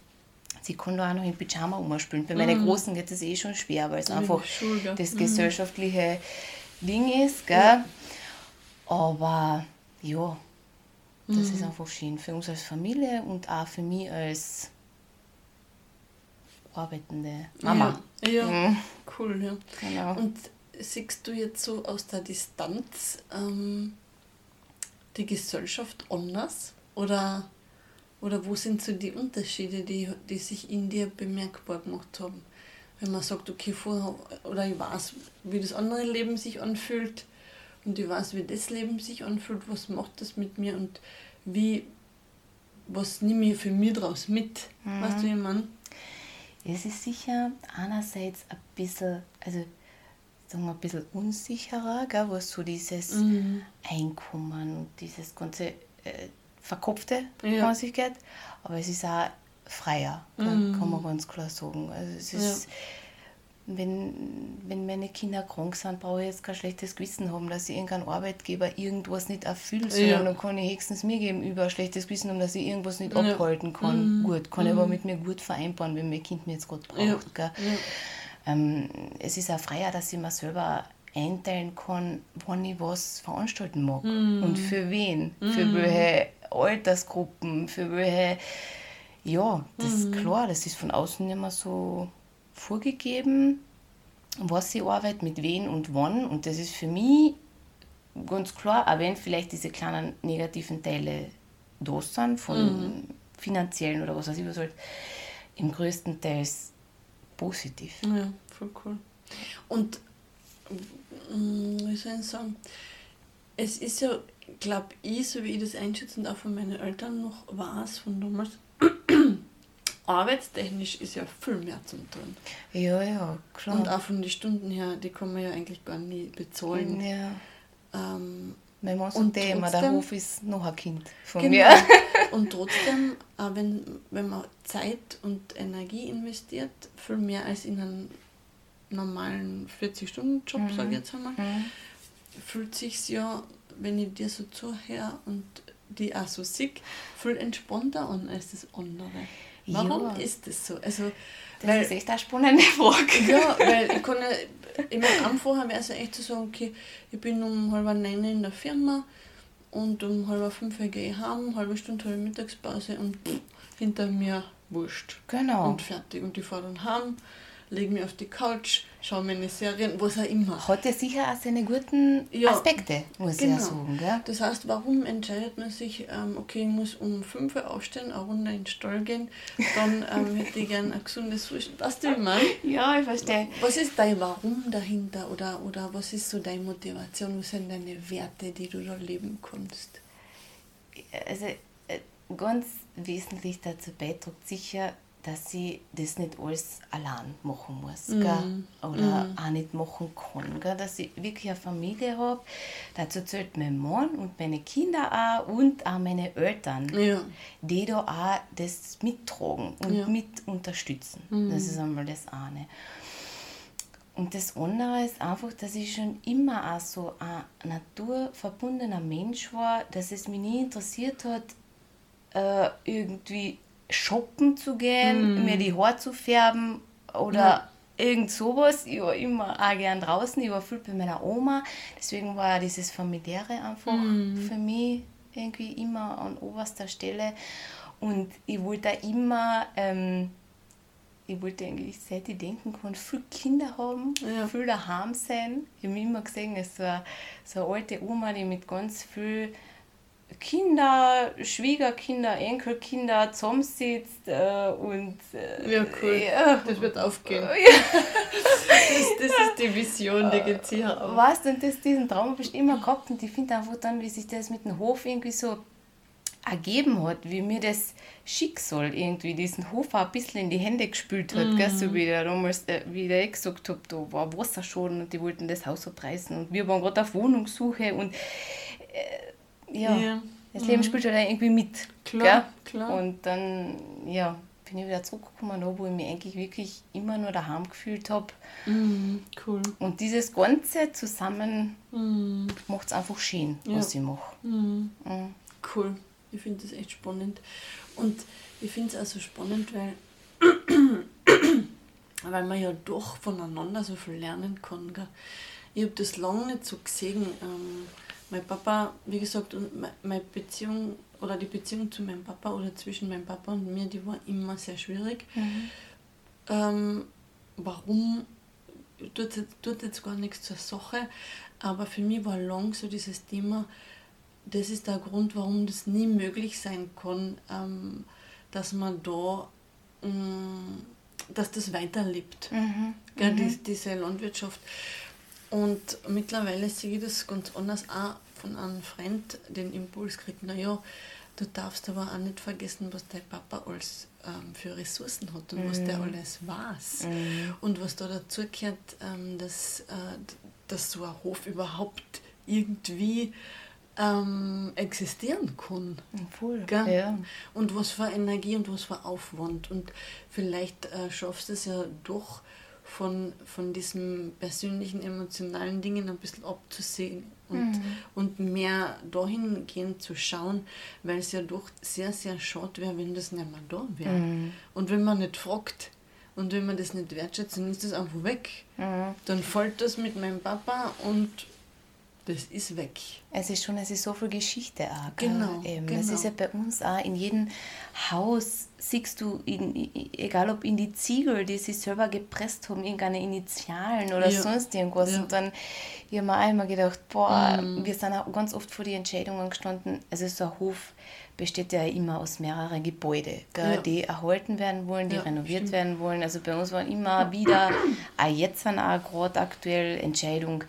sie kann da auch noch in Pyjama umspielen. Bei meinen mhm. Großen geht das eh schon schwer, weil es einfach Schule. das mhm. gesellschaftliche Ding ist. Gell? Ja. Aber ja, das mhm. ist einfach schön für uns als Familie und auch für mich als arbeitende Mama. Ja, ja. Mhm. cool, ja. Genau. Und siehst du jetzt so aus der Distanz ähm, die Gesellschaft anders? Oder oder wo sind so die Unterschiede, die, die sich in dir bemerkbar gemacht haben? Wenn man sagt, okay, vorher, oder ich weiß, wie das andere Leben sich anfühlt und ich weiß, wie das Leben sich anfühlt, was macht das mit mir und wie, was nehme ich für mich daraus mit? Mhm. Weißt du, wie man? Es ist sicher einerseits ein bisschen, also sagen wir, ein bisschen unsicherer, gell, was so dieses mhm. Einkommen und dieses ganze äh, verkopfte ja. Ansicht geht, aber es ist auch freier, mhm. kann man ganz klar sagen. Also es ist, wenn, wenn meine Kinder krank sind, brauche ich jetzt kein schlechtes Gewissen haben, dass ich irgendein Arbeitgeber irgendwas nicht erfüllt, sondern ja. dann kann ich höchstens mir gegenüber ein schlechtes Gewissen haben, dass ich irgendwas nicht ja. abhalten kann. Mhm. Gut, kann mhm. ich aber mit mir gut vereinbaren, wenn mein Kind mir jetzt gerade braucht. Ja. Ähm, es ist auch freier, dass ich mir selber einteilen kann, wann ich was veranstalten mag mhm. und für wen, für mhm. welche Altersgruppen, für welche. Ja, das ist mhm. klar, das ist von außen nicht mehr so vorgegeben, was ich arbeite, mit wem und wann. Und das ist für mich ganz klar, auch wenn vielleicht diese kleinen negativen Teile da sind, von mhm. finanziellen oder was weiß ich was halt, im größten Teil positiv. Ja, voll cool. Und mm, wie soll ich sagen, es ist ja, glaube ich, so wie ich das einschätze und auch von meinen Eltern noch weiß von damals, [CLEARS THROAT] arbeitstechnisch ist ja viel mehr zum tun. Ja, ja, klar. Und auch von den Stunden her, die kann man ja eigentlich gar nicht bezahlen. Ja. Ähm, mein Mann sagt eh immer, der Hof ist noch ein Kind von genau. mir. [LAUGHS] und trotzdem, auch wenn, wenn man Zeit und Energie investiert, viel mehr als in einen normalen 40-Stunden-Job, mhm. sage ich jetzt einmal, mhm. fühlt sich ja, wenn ich dir so zuhöre und die auch so sehe, viel entspannter an als das andere. Warum ja. ist das so? Also, das weil, ist echt eine spannende [LAUGHS] Frage. Ja, weil ich kann ja, ich meine, am vorher wäre es ja echt zu so sagen, okay, ich bin um halb neun in der Firma und um halb fünf gehe ich heim, halbe Stunde habe ich Mittagspause und pff, hinter mir wurscht. Genau. Und fertig. Und ich fahre dann heim lege mich auf die Couch, schaue meine Serien, was auch immer. Hat ja sicher auch seine guten ja, Aspekte, muss genau. ich ja sagen. Gell? Das heißt, warum entscheidet man sich, ähm, okay, ich muss um 5 Uhr aufstehen, eine Runde in den Stall gehen, dann ähm, [LAUGHS] hätte ich gerne ein gesundes Frühstück. Weißt du, wie ich meine? Ja, ich verstehe. Was ist dein Warum dahinter oder, oder was ist so deine Motivation, was sind deine Werte, die du da leben kannst? Also äh, ganz wesentlich dazu beiträgt sicher dass ich das nicht alles allein machen muss mm. gell? oder mm. auch nicht machen kann. Gell? Dass ich wirklich eine Familie habe. Dazu zählt mein Mann und meine Kinder auch und auch meine Eltern, ja. die da auch das mittragen und ja. mit unterstützen. Mm. Das ist einmal das eine. Und das andere ist einfach, dass ich schon immer auch so ein naturverbundener Mensch war, dass es mich nie interessiert hat, äh, irgendwie shoppen zu gehen, mm. mir die Haare zu färben oder ja. irgend sowas. Ich war immer auch gern draußen, ich war viel bei meiner Oma. Deswegen war dieses Familiäre einfach mm. für mich irgendwie immer an oberster Stelle. Und ich wollte immer, ähm, ich wollte eigentlich, seit ich denken kann, viele Kinder haben, ja. viel daheim sein. Ich habe immer gesehen, es war so eine alte Oma, die mit ganz viel Kinder, Schwiegerkinder, Enkelkinder zusammensitzt äh, und. Äh, ja, cool. Ja. Das wird aufgehen. [LAUGHS] Ja. Das, das, ist die Vision, die geht hier auf. Weißt du, und das, diesen Traum habe ich immer gehabt und ich finde einfach dann, wie sich das mit dem Hof irgendwie so ergeben hat, wie mir das Schicksal irgendwie diesen Hof auch ein bisschen in die Hände gespült hat, mm. gell? so wie der damals, äh, wie der ich gesagt habe, da war Wasser schon und die wollten das Haus abreißen und wir waren gerade auf Wohnungssuche und äh, ja, ja. das Leben mhm. spielt halt irgendwie mit. Klar, gell? klar. Und dann, ja, bin ich wieder zurückgekommen, wo ich mich eigentlich wirklich immer nur daheim gefühlt habe. Mhm, cool. Und dieses Ganze zusammen mhm. macht es einfach schön, ja. was ich mache. Mhm. Mhm. Cool. Ich finde das echt spannend. Und ich finde es auch so spannend, weil, [COUGHS] weil man ja doch voneinander so viel lernen kann. Gell? Ich habe das lange nicht so gesehen. Ähm, mein Papa, wie gesagt, und meine Beziehung oder die Beziehung zu meinem Papa oder zwischen meinem Papa und mir, die war immer sehr schwierig. Mhm. Ähm, warum, tut, tut jetzt gar nichts zur Sache, aber für mich war lang so dieses Thema, das ist der Grund, warum das nie möglich sein kann, ähm, dass man da, ähm, dass das weiterlebt. Mhm. Gell, mhm. Die, diese Landwirtschaft. Und mittlerweile sehe ich das ganz anders auch von einem Freund den Impuls kriegt, naja, du darfst aber auch nicht vergessen, was dein Papa alles ähm, für Ressourcen hat und mm. was der mhm. alles weiß. Mm. Und was da dazu gehört, ähm, dass, äh, dass so ein Hof überhaupt irgendwie ähm, existieren kann. Voll. Ja. Und was für Energie und was für Aufwand. Und vielleicht äh, schaffst du es ja doch von, von diesen persönlichen, emotionalen Dingen ein bisschen abzusehen und, mhm. und mehr dahingehend zu schauen, weil es ja doch sehr, sehr schade wäre, wenn das nicht mehr da wäre. Mhm. Und wenn man nicht fragt und wenn man das nicht wertschätzt, dann ist das einfach weg. Mhm. Dann fällt das mit meinem Papa und das ist weg. Es ist schon, es ist so viel Geschichte auch. Genau, ähm, genau. Das ist ja bei uns auch in jedem Haus, siehst du, in, egal ob in die Ziegel, die sie selber gepresst haben, irgendeine Initialen oder ja. sonst irgendwas. Ja. Und dann, ich habe mir einmal gedacht, boah, mhm. wir sind auch ganz oft vor die Entscheidungen gestanden. Also so ein Hof besteht ja immer aus mehreren Gebäuden, ja. die erhalten werden wollen, die renoviert stimmt. werden wollen. Also bei uns waren immer wieder, auch jetzt sind auch gerade aktuell Entscheidungen,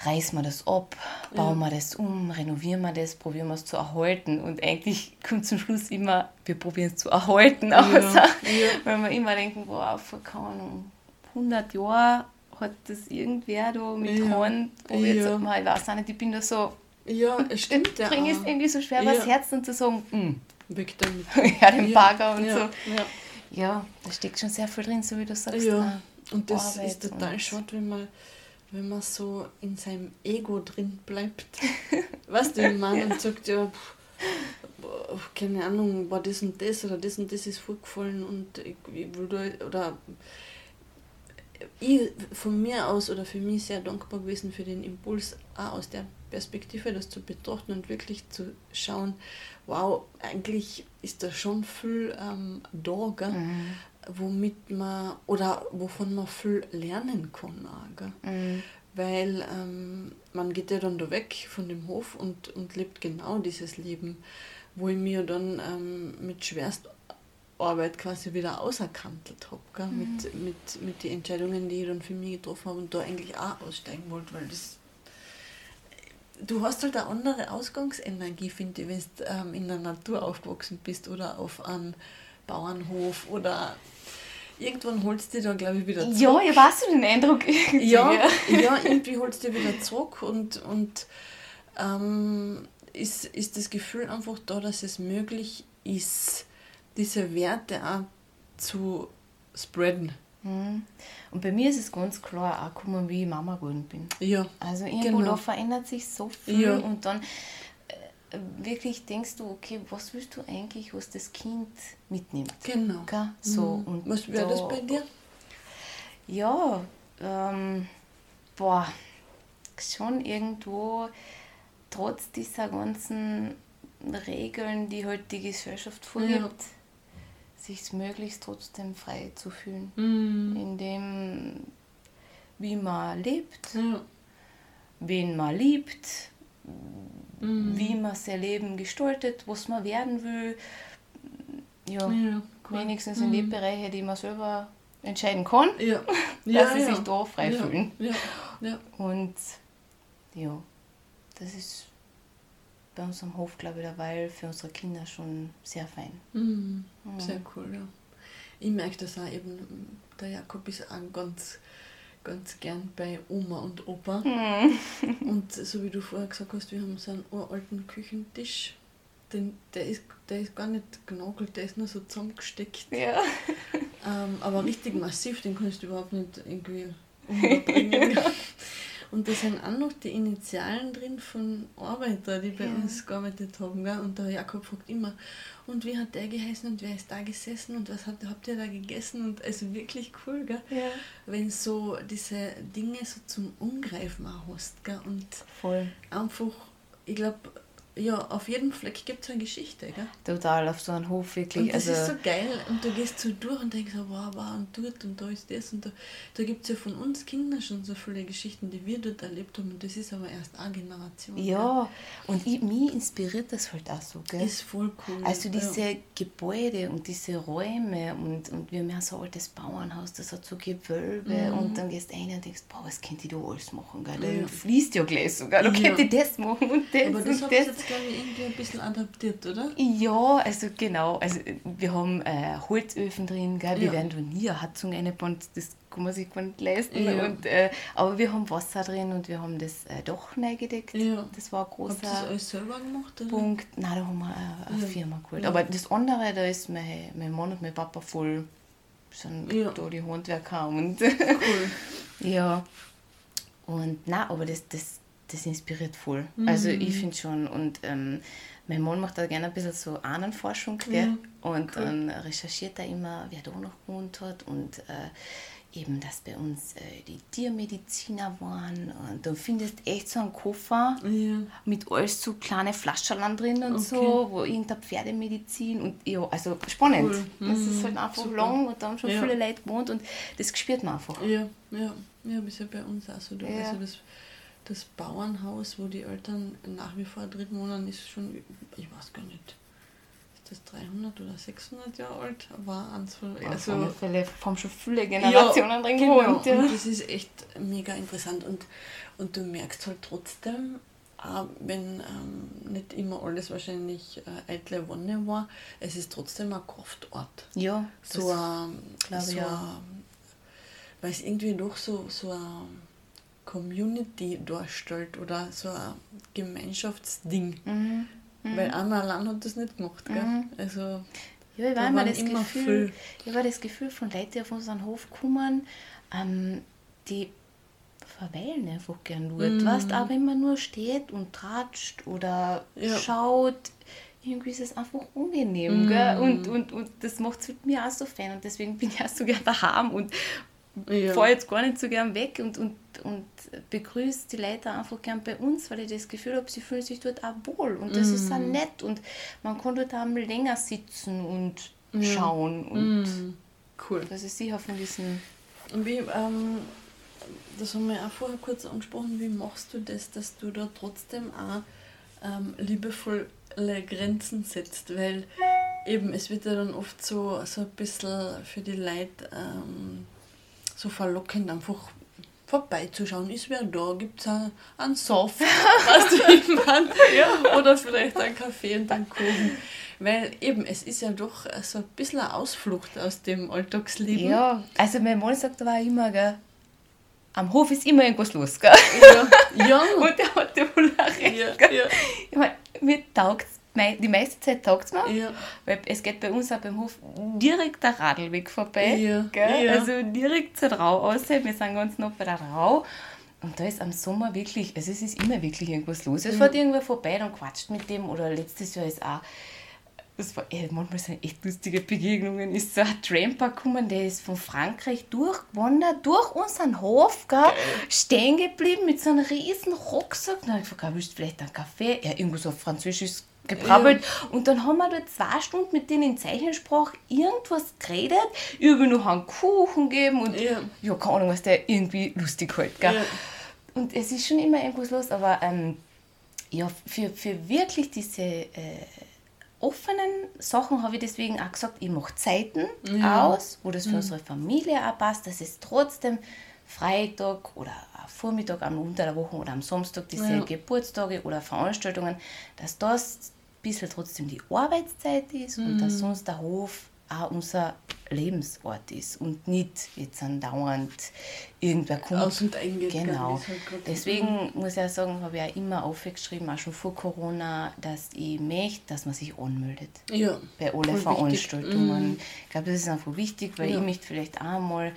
reißen wir das ab, bauen ja. wir das um, renovieren wir das, probieren wir es zu erhalten. Und eigentlich kommt zum Schluss immer, wir probieren es zu erhalten, außer, ja. weil wir immer denken, boah, vor keine Ahnung, 100 Jahren hat das irgendwer da mit ja. Hand probiert, ja. mal, ich weiß auch nicht, ich bin da so, ja, es [LAUGHS] stimmt ja. Bring es irgendwie so schwer ja. das Herz und zu sagen, mm. weg damit. [LAUGHS] ja, den Bagger und so. Ja. ja, da steckt schon sehr viel drin, so wie du sagst. Ja. Und das Arbeit ist total schade, wenn man wenn man so in seinem Ego drin bleibt. [LAUGHS] weißt du, wie man ja. und sagt, ja, pff, keine Ahnung, war das und das oder das und das ist vorgefallen und ich, ich will oder ich von mir aus oder für mich sehr dankbar gewesen für den Impuls, auch aus der Perspektive das zu betrachten und wirklich zu schauen, wow, eigentlich ist da schon viel ähm, da, gell? Mhm womit man oder wovon man viel lernen kann. Auch, mhm. Weil ähm, man geht ja dann da weg von dem Hof und, und lebt genau dieses Leben, wo ich mir dann ähm, mit Schwerstarbeit quasi wieder auserkantelt habe. Mhm. Mit, mit, mit den Entscheidungen, die ich dann für mich getroffen habe und da eigentlich auch aussteigen wollte, weil das du hast halt eine andere Ausgangsenergie, finde ich, wenn du ähm, in der Natur aufgewachsen bist oder auf einem Bauernhof oder irgendwann holst du dich da, glaube ich, wieder zurück. Ja, ich weiß den Eindruck. [LAUGHS] Irgendwie. Ja, ja, irgendwie holst du dich wieder zurück und, und ähm, ist, ist das Gefühl einfach da, dass es möglich ist, diese Werte auch zu spreaden. Mhm. Und bei mir ist es ganz klar auch gekommen, wie ich Mama geworden bin. Ja. Also irgendwo genau. da verändert sich so viel ja. und dann wirklich denkst du, okay, was willst du eigentlich, was das Kind mitnimmt? Genau. Okay? So, mhm. und was wäre das bei dir? Ja, ähm, boah, schon irgendwo, trotz dieser ganzen Regeln, die halt die Gesellschaft vorgibt, ja. sich möglichst trotzdem frei zu fühlen. Mhm. In dem, wie man lebt, ja. wen man liebt, mhm. wie man sein Leben gestaltet, was man werden will. Ja, ja cool. wenigstens in mhm. den Bereichen, die man selber entscheiden kann, ja. [LAUGHS] Ja, dass sie sich da frei fühlen. Und ja, das ist bei uns am Hof, glaube ich, derweil für unsere Kinder schon sehr fein. Mhm. Sehr cool, ja. Ich merke das auch eben, der Jakob ist auch ganz ganz gern bei Oma und Opa. Mhm. [LAUGHS] Und so wie du vorher gesagt hast, wir haben so einen uralten Küchentisch. Den, der, ist, der ist gar nicht genagelt, der ist nur so zusammengesteckt. Ja. Ähm, aber richtig massiv, den kannst du überhaupt nicht irgendwie [LAUGHS] umbringen. Und da sind auch noch die Initialen drin von Arbeitern, die bei ja. uns gearbeitet haben. Gell? Und der Jakob fragt immer, und wie hat der geheißen und wer ist da gesessen und was habt, habt ihr da gegessen? Und also wirklich cool, gell? Ja. wenn so diese Dinge so zum Umgreifen auch hast. Gell? Und Voll. einfach, ich glaube, ja, auf jedem Fleck gibt es eine Geschichte, gell? Total, auf so einem Hof wirklich. Und das also ist so geil und du gehst so durch und denkst so, wow, wow, und dort und da ist das und da. Da gibt es ja von uns Kindern schon so viele Geschichten, die wir dort erlebt haben und das ist aber erst eine Generation. Ja, gell? und ich, mich inspiriert das halt auch so, gell? Ist voll cool. Also diese ja. Gebäude und diese Räume und, und wir haben ja so ein altes Bauernhaus, das hat so Gewölbe mhm. und dann gehst du rein und denkst, boah, was könnte ich da alles machen, gell? Da ja. fließt ja gleich sogar, da ja. könnte ich das machen und das aber das und das glaube ich, irgendwie ein bisschen adaptiert, oder? Ja, also genau. Also wir haben äh, Holzöfen drin, gell? wir ja. werden da nie eine Heizung reinbauen, das kann man sich gar nicht leisten. Ja. Und, äh, aber wir haben Wasser drin und wir haben das äh, Dach gedeckt. Ja. Das war ein großer Habt ihr das alles selber gemacht? Oder? Punkt. Nein, da haben wir eine, eine ja. Firma geholt. Aber das andere, da ist mein, mein Mann und mein Papa voll sind da die Handwerker und cool. [LAUGHS] ja. Und na, aber das, das, das inspiriert voll. Mhm. Also ich finde schon und ähm, mein Mann macht da gerne ein bisschen so Ahnenforschung gell? Mhm. und cool. dann recherchiert er immer, wer da noch gewohnt hat und äh, eben, dass bei uns äh, die Tiermediziner waren und du findest echt so einen Koffer ja. mit alles so kleine Flaschen drin und okay. so, wo irgendeine Pferdemedizin und ja, also spannend. Cool. Das mhm. ist halt einfach Super. lang und da haben schon ja. viele Leute gewohnt und das spürt man einfach. Ja, ja, ja, ist ja bei uns auch so. Da. Ja. Also das, das Bauernhaus, wo die Eltern nach wie vor drin wohnen, ist schon, ich weiß gar nicht das 300 oder 600 Jahre alt war. Also, also auf alle Fälle haben schon viele Generationen ja, drin genau. gewohnt. Ja. Und das ist echt mega interessant und, und du merkst halt trotzdem, auch wenn ähm, nicht immer alles wahrscheinlich äh, eitle Wonne war, es ist trotzdem ein Kraftort. Ja, so ein, so ja. weil es irgendwie doch so, so ein Community darstellt oder so ein Gemeinschaftsding. Mhm. Mhm. Weil Anna allein hat das nicht gemacht. Gell? Mhm. Also, ja, ich war immer das immer Gefühl, ich war das Gefühl von Leuten, die auf unseren Hof kommen, ähm, die verweilen einfach gern dort. Mhm. Weißt, aber immer nur steht und tratscht oder ja. schaut, irgendwie ist es einfach unangenehm. Mhm. Gell? Und, und, und das macht es mit mir auch so fan und deswegen bin ich auch so gern daheim und ja. fahre jetzt gar nicht so gern weg und, und, und begrüße die Leute einfach gern bei uns, weil ich das Gefühl habe, sie fühlen sich dort auch wohl und das mm. ist auch mhm. nett und man kann dort auch länger sitzen und ja. schauen und mm. cool. Das ist sicher von diesen... Wie, ähm, das haben wir auch vorher kurz angesprochen, wie machst du das, dass du da trotzdem auch ähm, liebevolle Grenzen setzt, weil eben es wird ja dann oft so, so ein bisschen für die Leute ähm, so verlockend, einfach vorbeizuschauen. Ist wer da? Gibt es einen Soft? [LAUGHS] weißt du, ich meine? Ja. Oder vielleicht einen Kaffee und einen Kuchen. Weil eben, es ist ja doch so ein bisschen eine Ausflucht aus dem Alltagsleben. Ja, also mein Mann sagt aber immer, gell, am Hof ist immer irgendwas los, gell? Ja. ja. [LAUGHS] und der hat ja wohl recht, ja? Ja. Ich meine, mir taugt die meiste Zeit taugt es mir, ja. weil es geht bei uns auch beim Hof direkt der Radlweg vorbei. Ja. Ja. Also direkt zur Rau aus. Wir sind ganz noch bei der Rau. Und da ist am Sommer wirklich, also es ist immer wirklich irgendwas los. Es mhm. fährt irgendwer vorbei, dann quatscht mit dem. Oder letztes Jahr ist auch, das war ey, manchmal sind echt lustige Begegnungen, ist so ein Tramper gekommen, der ist von Frankreich durchgewandert, durch unseren Hof, gell, stehen geblieben mit so einem riesen Rucksack. Dann habe ich gefragt, willst du vielleicht einen Kaffee? Ja, irgendwas auf Französisch gebrabbelt. Ja. Und dann haben wir dort zwei Stunden mit denen in Zeichensprache irgendwas geredet, über noch einen Kuchen geben und ja, ja keine Ahnung, was der irgendwie lustig halt. Gell? Ja. Und es ist schon immer irgendwas los, aber ähm, ja, für, für wirklich diese äh, offenen Sachen habe ich deswegen auch gesagt, ich mache Zeiten ja. aus, wo das für mhm. unsere Familie auch passt, dass es trotzdem Freitag oder Vormittag am unter der Woche oder am Samstag diese ja. Geburtstage oder Veranstaltungen, dass das bisschen trotzdem die Arbeitszeit ist mhm. und dass mhm. sonst der Hof auch unser Lebensort ist und nicht jetzt dauernd irgendwer kommt. Aus und eingeht. Genau. Halt Deswegen muss ich auch sagen, habe ich auch immer aufgeschrieben, auch schon vor Corona, dass ich möchte, dass man sich anmeldet. Ja. Bei allen Veranstaltungen. Mhm. Ich glaube, das ist einfach wichtig, weil ja. ich möchte vielleicht auch mal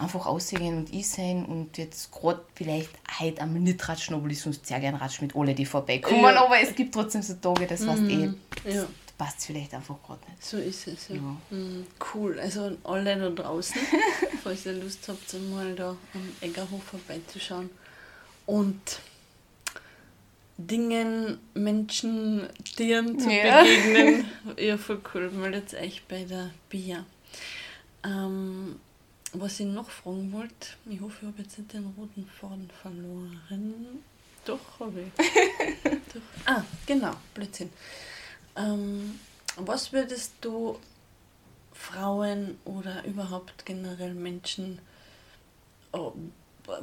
einfach aussehen und ich sein und jetzt gerade vielleicht heute einmal nicht ratschen, obwohl ich sonst sehr gerne ratsche mit alle, die vorbeikommen, ja. aber es gibt trotzdem so Tage, das weißt mhm. eh, ja. Passt vielleicht einfach gerade nicht. So ist es, ja. ja. Mhm. Cool, also alle da draußen, [LAUGHS] falls ihr Lust habt, mal da am Eggerhof vorbeizuschauen und Dingen, Menschen, Tieren zu ja. begegnen. [LAUGHS] ja, voll cool. Meldet euch bei der Bia. Ähm, was ich noch fragen wollte, ich hoffe, ich habe jetzt nicht den roten Faden verloren. Doch, habe ich. [LAUGHS] Doch. Ah, genau, Blödsinn. Ähm, was würdest du Frauen oder überhaupt generell Menschen oh,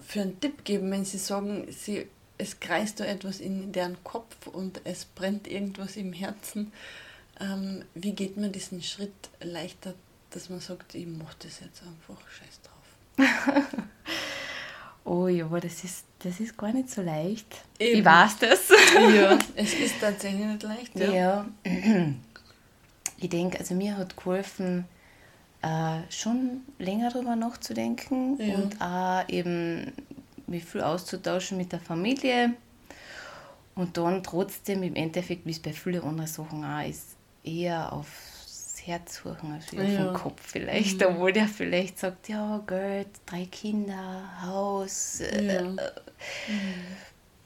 für einen Tipp geben, wenn sie sagen, sie, es kreist da etwas in deren Kopf und es brennt irgendwas im Herzen? Ähm, wie geht man diesen Schritt leichter dass man sagt, ich mache das jetzt einfach, scheiß drauf. [LAUGHS] oh ja, aber das ist, das ist gar nicht so leicht. Eben. Ich weiß das. [LAUGHS] ja, es ist tatsächlich nicht leicht. Ja. ja. [CLEARS THROAT] Ich denke, also mir hat geholfen, äh, schon länger darüber nachzudenken ja. und auch eben mich viel auszutauschen mit der Familie und dann trotzdem im Endeffekt, wie es bei vielen anderen Sachen auch ist, eher aufs Herz suchen als ja. auf den Kopf vielleicht, mhm. obwohl der vielleicht sagt, ja, Geld, drei Kinder, Haus, äh, ja. äh, mhm.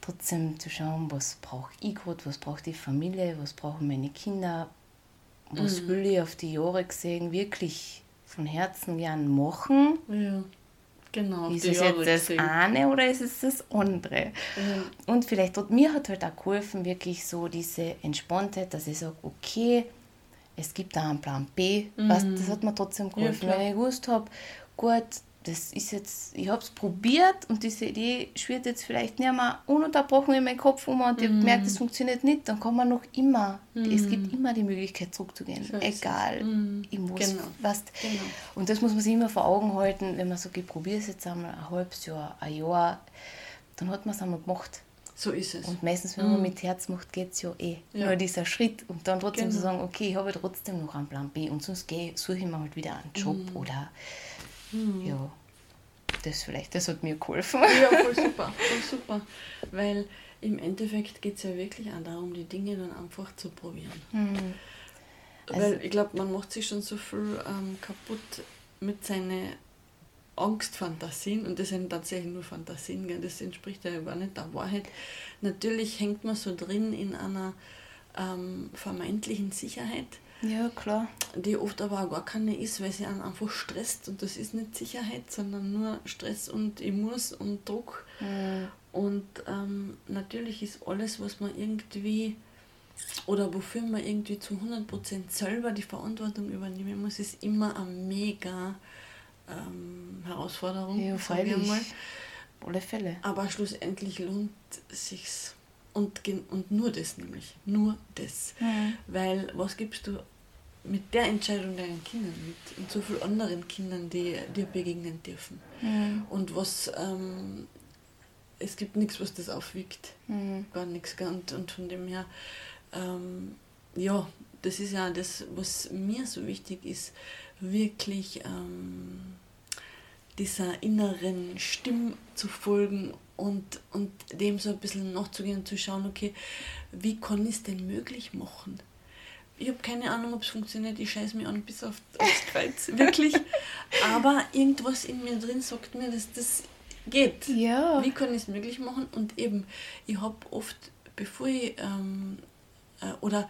trotzdem zu schauen, was brauche ich gerade, was braucht die Familie, was brauchen meine Kinder, was mhm. will ich auf die Jahre gesehen wirklich von Herzen gern machen. Ja. Genau. Ist es jetzt das eine oder ist es das andere? Ja. Und vielleicht hat mir hat halt auch geholfen, wirklich so diese Entspanntheit, dass ich sage, okay, es gibt da einen Plan B. Mhm. Was, das hat mir trotzdem geholfen. Ja, Wenn ich gewusst habe, gut, das ist jetzt, ich habe es probiert und diese Idee schwirrt jetzt vielleicht nicht mehr ununterbrochen in meinen Kopf um und ich mm. merke, das funktioniert nicht, dann kann man noch immer, mm. es gibt immer die Möglichkeit zurückzugehen, so egal, mm. ich muss, genau. was. Genau. Und das muss man sich immer vor Augen halten, wenn man sagt, ich probiere es jetzt einmal ein halbes Jahr, ein Jahr, dann hat man es einmal gemacht. So ist es. Und meistens, wenn man mhm. mit Herz macht, geht es ja eh. Ja. Nur dieser Schritt und dann trotzdem genau. zu sagen, okay, ich habe trotzdem noch einen Plan B und sonst gehe, suche ich mir halt wieder einen Job mhm. oder Mhm. Ja, das vielleicht, das hat mir geholfen. Ja, voll [LAUGHS] super, voll super. Weil im Endeffekt geht es ja wirklich auch darum, die Dinge dann einfach zu probieren. Mhm. Also, Weil ich glaube, man macht sich schon so viel ähm, kaputt mit seinen Angstfantasien und das sind tatsächlich nur Fantasien, gell? das entspricht ja gar nicht der Wahrheit. Natürlich hängt man so drin in einer ähm, vermeintlichen Sicherheit ja, klar. Die oft aber auch gar keine ist, weil sie einen einfach stresst und das ist nicht Sicherheit, sondern nur Stress und ich muss und Druck. Mhm. Und ähm, natürlich ist alles, was man irgendwie oder wofür man irgendwie zu 100% selber die Verantwortung übernehmen muss, ist immer eine mega ähm, Herausforderung. Ja, freilich. Alle Fälle. Aber schlussendlich lohnt sich's. Und, und nur das nämlich. Nur das. Mhm. Weil was gibst du mit der Entscheidung deinen Kindern mit und so vielen anderen Kindern, die dir begegnen dürfen. Mhm. Und was, ähm, es gibt nichts, was das aufwiegt. Mhm. Gar nichts. Und, und von dem her, ähm, ja, das ist ja das, was mir so wichtig ist, wirklich ähm, dieser inneren Stimme zu folgen und, und dem so ein bisschen nachzugehen und zu schauen, okay, wie kann ich es denn möglich machen? ich habe keine Ahnung, ob es funktioniert. Ich scheiße mich an bis auf, aufs [LAUGHS] Kreuz, wirklich. Aber irgendwas in mir drin sagt mir, dass das geht. Ja. Wie kann ich es möglich machen? Und eben, ich habe oft, bevor ich, ähm, äh, oder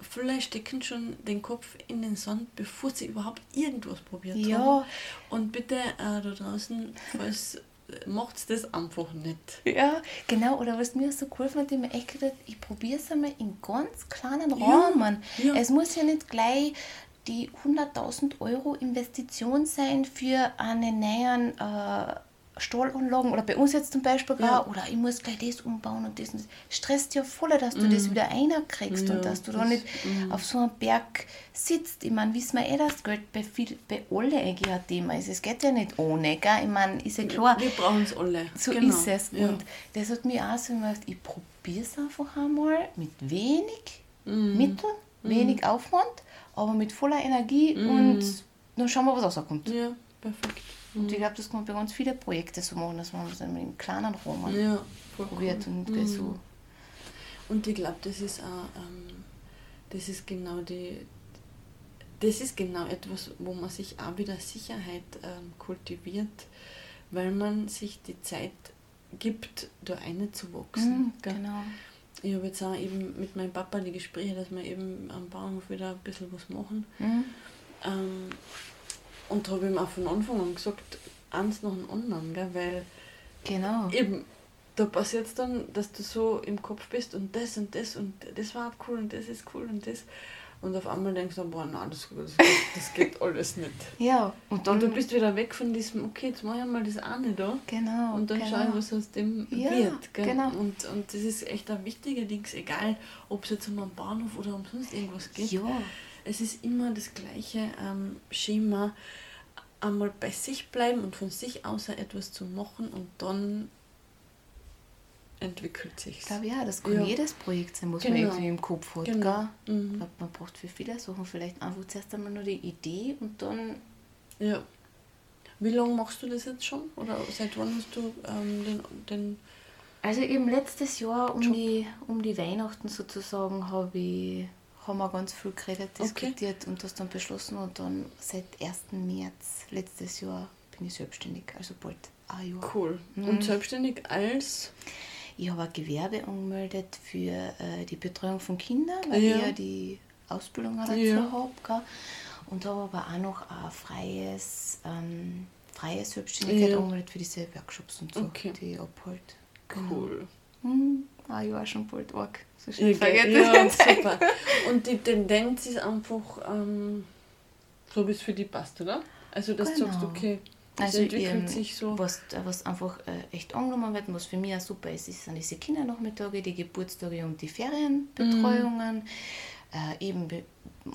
vielleicht stecken schon den Kopf in den Sand, bevor sie überhaupt irgendwas probiert ja. haben. Und bitte äh, da draußen, falls macht das einfach nicht. Ja, genau. Oder was mir so cool fand, ich mir echt gedacht, ich probiere es einmal in ganz kleinen Rahmen. Ja, ja. Es muss ja nicht gleich die 100.000 Euro Investition sein für einen neuen äh, Stahlanlagen oder bei uns jetzt zum Beispiel ja. oder ich muss gleich das umbauen und das. Und das. Stresst ja voll, dass du mhm. das wieder einkriegst ja, und dass du da nicht mhm. auf so einem Berg sitzt. Ich meine, wissen wir eh, dass Geld bei, viel, bei alle eigentlich ein Thema ist. Es geht ja nicht ohne, gell? Ich meine, ist ja klar. Wir brauchen es alle. So genau. ist es. Ja. Und das hat mir auch so gemacht, ich probiere es einfach einmal mit wenig mhm. Mitteln, wenig mhm. Aufwand, aber mit voller Energie mhm. und dann schauen wir, was rauskommt. Ja, perfekt. Und ich glaube, das kann man bei ganz vielen Projekten so machen, dass man das im kleinen Rahmen ja, probiert cool. und mhm. so. Und ich glaube, das ist auch, ähm, das ist genau die, das ist genau etwas, wo man sich auch wieder Sicherheit ähm, kultiviert, weil man sich die Zeit gibt, da einzuwachsen. Mhm, genau. Ich habe jetzt auch eben mit meinem Papa die Gespräche, dass wir eben am Bauernhof wieder ein bisschen was machen. Mhm. Ähm, und da habe ich ihm auch von Anfang an gesagt, eins nach dem anderen, gell? weil genau. eben da passiert es dann, dass du so im Kopf bist und das und das und das war cool und das ist cool und das. Und auf einmal denkst du, boah, nein, das, das, geht, das geht [LAUGHS] alles nicht. Ja. Und, dann, und du bist wieder weg von diesem, okay, jetzt mache ich mal das eine da. Genau. Und dann genau. schaue ich, was aus dem ja, wird. Gell? Genau. Und, und das ist echt ein wichtiger Ding, egal ob es jetzt um einen Bahnhof oder um sonst irgendwas geht. Ja es ist immer das gleiche ähm, Schema, einmal bei sich bleiben und von sich aus etwas zu machen und dann entwickelt sich. Ich glaube ja, das kann ja. jedes Projekt sein, was genau. man irgendwie im Kopf hat. Genau. Mhm. Ich glaube, man braucht für viele Sachen vielleicht einfach zuerst einmal nur die Idee und dann. Ja. Wie lange machst du das jetzt schon? Oder seit wann hast du ähm, den, den. Also eben letztes Jahr um die, um die Weihnachten sozusagen habe ich haben wir ganz viel geredet, diskutiert okay. und das dann beschlossen und dann seit 1. März letztes Jahr bin ich selbstständig, also bald ein Jahr. Cool. Mhm. Und selbstständig als? Ich habe ein Gewerbe angemeldet für äh, die Betreuung von Kindern, weil ja. ich ja die Ausbildung dazu ja. habe. Und habe aber auch noch ein freies, ähm, freie Selbstständigkeit ja. angemeldet für diese Workshops und so, okay. die ich abhalte. Genau. Cool. Mhm. Ah, ich war schon bald arg. So schnell vergessen. Ja, super. Und die Tendenz ist einfach ähm, so, wie es für dich passt, oder? Also, dass genau. du sagst, okay, das also entwickelt eben, sich so. Was, was einfach äh, echt angenommen wird, was für mich auch super ist, sind diese Kindernachmittage, die Geburtstage und die Ferienbetreuungen. Mhm. Äh, eben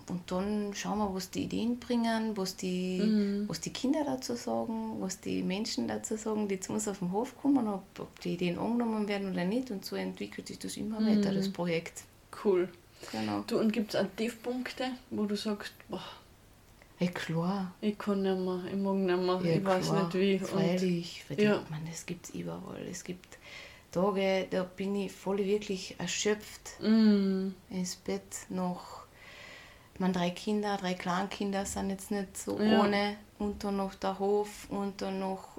und dann schauen wir, was die Ideen bringen, was die, mhm. was die Kinder dazu sagen, was die Menschen dazu sagen, die zu uns auf den Hof kommen, ob, ob die Ideen angenommen werden oder nicht. Und so entwickelt sich das immer mhm. weiter, das Projekt. Cool. Genau. Du, und gibt es auch Tiefpunkte, wo du sagst, boah, ja, klar. Ich kann nicht mehr, ich mag nicht mehr, ja, ich weiß nicht wie. Freilich, und, ja. man, das gibt es überall. Es gibt Tage, da bin ich voll wirklich erschöpft mm. ins Bett noch. Man drei Kinder, drei Kleinkinder sind jetzt nicht so ja. ohne und dann noch der Hof und dann noch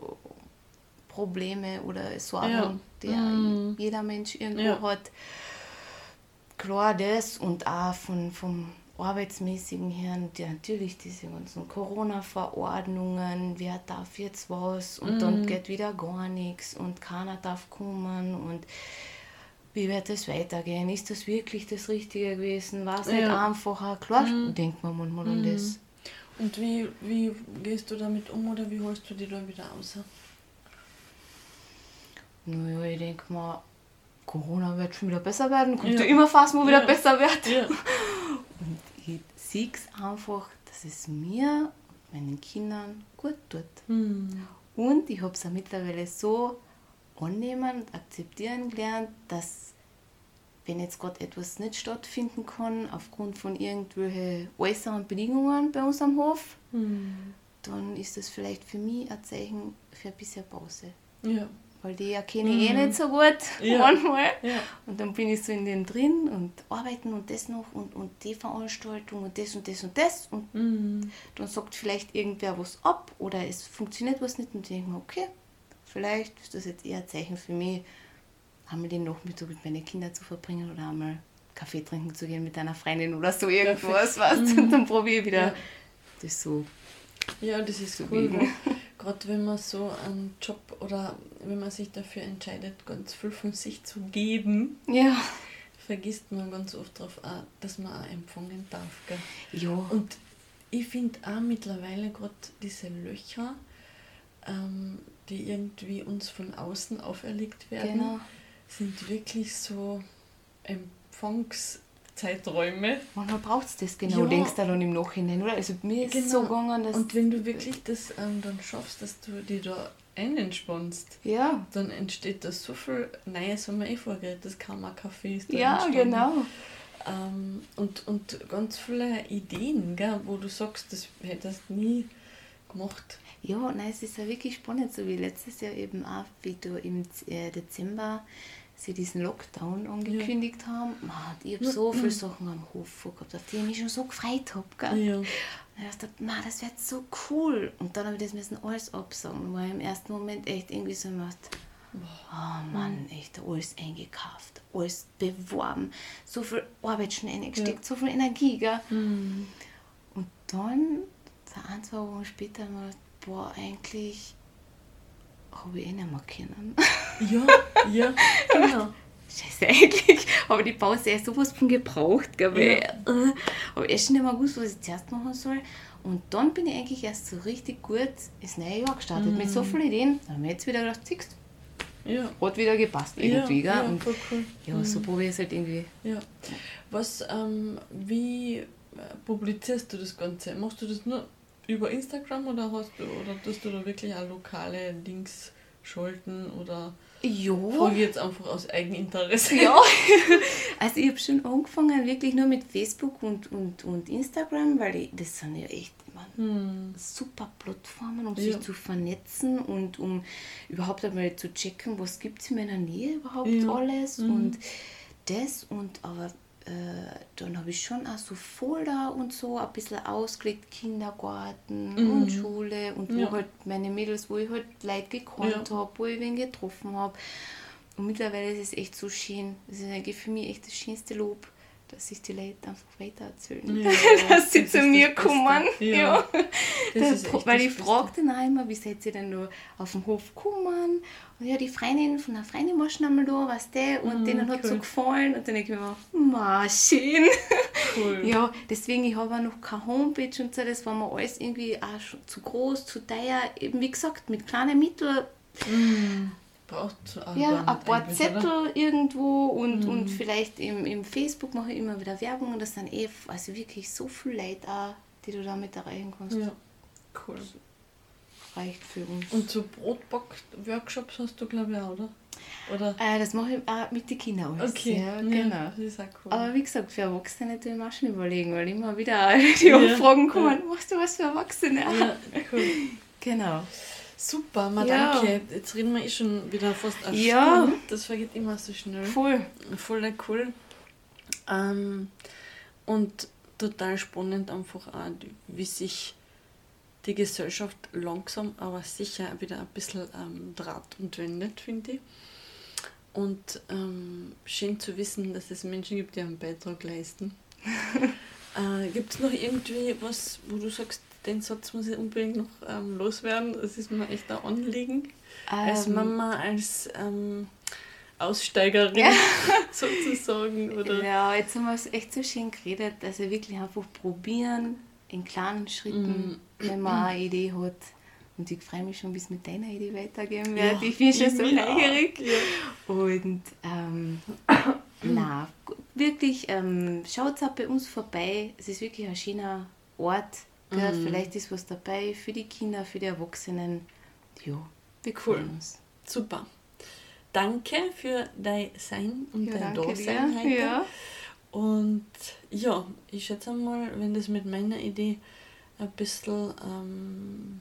Probleme oder Sorgen, ja. die mm. jeder Mensch irgendwo hat. Klar das und auch von, vom arbeitsmäßigen her, die, natürlich diese ganzen Corona-Verordnungen, wer darf jetzt was und mhm. dann geht wieder gar nichts und keiner darf kommen und wie wird es weitergehen? Ist das wirklich das Richtige gewesen? War es ja. nicht einfacher? Klar, mhm. denkt man manchmal mhm. an das. Und wie, wie gehst du damit um oder wie holst du die da wieder raus? Naja, ich denke mal, Corona wird schon wieder besser werden. Kommt ja, ja immer fast mal wieder ja. besser wird. Ja. [LAUGHS] Und ich sehe es einfach, dass es mir und meinen Kindern gut tut. Mhm. Und ich habe es mittlerweile so annehmen und akzeptieren gelernt, dass wenn jetzt gerade etwas nicht stattfinden kann, aufgrund von irgendwelchen äußeren Bedingungen bei uns am Hof, mhm. dann ist das vielleicht für mich ein Zeichen für ein bisschen Pause. Ja weil die erkenne ich mhm. eh nicht so gut ja. [LAUGHS] manchmal. Ja. Und dann bin ich so in den drin und arbeiten und das noch und, und die Veranstaltung und das und das und das. Und mhm. dann sagt vielleicht irgendwer was ab oder es funktioniert was nicht und ich denke mir, okay, vielleicht ist das jetzt eher ein Zeichen für mich, einmal den Nachmittag mit meinen Kindern zu verbringen oder einmal Kaffee trinken zu gehen mit einer Freundin oder so irgendwas, weißt mhm. Und dann probiere ich wieder ja. das so. Ja, das ist so cool. Gerade wenn man so einen Job oder wenn man sich dafür entscheidet, ganz viel von sich zu geben, ja. vergisst man ganz oft darauf, dass man auch empfangen darf. Gell? Ja. Und ich finde auch mittlerweile gerade diese Löcher, ähm, die irgendwie uns von außen auferlegt werden, genau. sind wirklich so Empfangs- Zeiträume. Manchmal braucht es das genau, ja. denkst du dann im Nachhinein, oder? Also mir ist genau. so gegangen, dass... Und wenn du wirklich das ähm, dann schaffst, dass du die da einentspannst, ja. dann entsteht da so viel Neues, wenn man eh vorgeht, das Kammercafé ist da Ja, entstanden. genau. Ähm, und, und ganz viele Ideen, gell, wo du sagst, das hättest du nie gemacht. Ja, nein, es ist ja wirklich spannend, so wie letztes Jahr eben auch, wie du im äh, Dezember sie diesen Lockdown angekündigt ja. haben. Man, ich habe so viele Sachen am Hof gehabt, auf die ich mich schon so gefreut habe. Ja. Und ich dachte, man, das wird so cool. Und dann habe ich das müssen alles absagen. War im ersten Moment echt irgendwie so gemacht, oh Mann, echt alles eingekauft, alles beworben, so viel Arbeit schon reingesteckt, ja. so viel Energie. Gell? Mhm. Und dann, so ein, zwei Wochen später, gedacht, boah, eigentlich habe ich eh nicht mehr können. Ja, ja, [LAUGHS] genau. Scheiße, eigentlich habe ich die Pause erst sowas von gebraucht, gell, weil ja. habe ich schon nicht mehr gewusst, was ich zuerst machen soll. Und dann bin ich eigentlich erst so richtig gut ins neue Jahr gestartet mhm. mit so vielen Ideen. Dann habe ich jetzt wieder gedacht, siehst ja. Hat wieder gepasst irgendwie, ja, gell? Ja, cool. ja mhm. so probiere ich es halt irgendwie. Ja. Was, ähm, wie publizierst du das Ganze? Machst du das nur über Instagram oder hast du oder tust du da wirklich auch lokale Links schalten oder ja. Frage jetzt einfach aus Eigeninteresse. Ja, [LAUGHS] also ich habe schon angefangen wirklich nur mit Facebook und, und, und Instagram, weil ich, das sind ja echt meine, hm. super Plattformen, um ja. sich zu vernetzen und um überhaupt einmal zu checken, was gibt es in meiner Nähe überhaupt ja. alles mhm. und das und aber äh, dann habe ich schon auch so Folder und so ein bisschen ausgelegt, Kindergarten mhm. und Schule und ja. wo halt meine Mädels, wo ich halt Leute gekannt ja. habe, wo ich wen getroffen habe. Und mittlerweile ist es echt so schön. Das ist eigentlich für mich echt das schönste Lob, dass sich die Leute einfach weiter erzählen. Ja, [LAUGHS] dass sie das zu mir kommen. Ja. ja. Das [LAUGHS] das, weil ich frage dann auch immer, wie seid ihr denn da auf dem Hof gekommen? Und ja, die Freundin von der Freundin war schon einmal da, weißt du, und mm, denen hat es cool. so gefallen. Und dann denke ich mir, ma, schön. [LAUGHS] Cool. ja, deswegen, ich habe auch noch keine Homepage und so, das war mir alles irgendwie auch schon zu groß, zu teuer. Eben wie gesagt, mit kleinen Mitteln. Mm braucht Ja, ein paar Zettel oder? irgendwo und, mhm. und vielleicht im, im Facebook mache ich immer wieder Werbung und das sind eh also wirklich so viele Leute auch, die du damit erreichen kannst. Ja, cool. Das reicht für uns. Und so Brotback-Workshops hast du, glaube ich, auch, oder? Oder? Äh, das mache ich auch mit den Kindern alles. Okay, ja, genau. Ja, das ist auch cool. Aber wie gesagt, für Erwachsene tue ich mir auch schon überlegen, weil immer wieder [LAUGHS] die ja, Anfragen kommen, cool. machst du was für Erwachsene? Ja, cool. [LAUGHS] genau. Super, mal ja. danke. Jetzt reden wir eh schon wieder fast eine ja. Stunde. Das vergeht immer so schnell. Voll. Voll cool. Ähm, und total spannend einfach auch, wie sich die Gesellschaft langsam, aber sicher wieder ein bisschen ähm, draht und wendet, finde ich. Und ähm, schön zu wissen, dass es Menschen gibt, die einen Beitrag leisten. [LAUGHS] äh, gibt es noch irgendwie was, wo du sagst, den Satz muss ich unbedingt noch ähm, loswerden. Das ist mir echt ein Anliegen. Ähm, als Mama, als ähm, Aussteigerin ja. [LAUGHS] sozusagen. Oder? Ja, jetzt haben wir es echt so schön geredet. Also wirklich einfach probieren, in kleinen Schritten, mm. wenn man eine Idee hat. Und ich freue mich schon, es mit deiner Idee weitergehen wird. Ja, ich bin schon so neugierig. Ja. Und ähm, [CLEARS THROAT] na, wirklich, ähm, schaut auch bei uns vorbei. Es ist wirklich ein schöner Ort mhm. Vielleicht ist was dabei für die Kinder, für die Erwachsenen. Ja, wir cool. uns. Super. Danke für dein Sein und ja, dein Dasein heute. Ja. Und ja, ich schätze mal, wenn das mit meiner Idee ein bisschen ähm,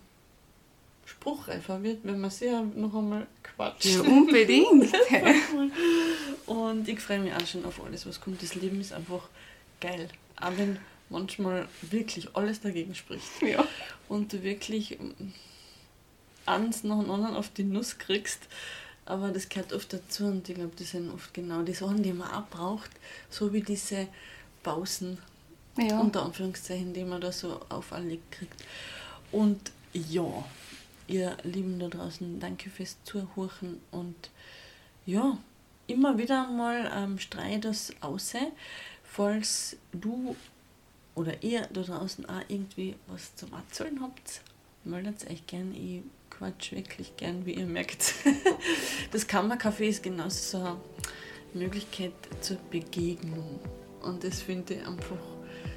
spruchreifer wird, wenn wir sie noch einmal quatschen. Ja, unbedingt. [LAUGHS] und ich freue mich auch schon auf alles, was kommt. Das Leben ist einfach geil. Auch wenn manchmal wirklich alles dagegen spricht. Ja. Und du wirklich eins nach dem anderen auf die Nuss kriegst. Aber das gehört oft dazu und ich glaube, das sind oft genau die Sachen, die man auch braucht, so wie diese Pausen, ja. unter Anführungszeichen, die man da so auferlegt kriegt. Und ja, ihr Lieben da draußen, danke fürs Zuhören und ja, immer wieder mal ähm, streue das aus, falls du oder ihr da draußen auch irgendwie was zum Erzählen habt, meldet euch gern. Ich quatsch wirklich gern, wie ihr merkt. [LAUGHS] Das Kammercafé ist genauso so eine Möglichkeit zur Begegnung. Und das finde ich einfach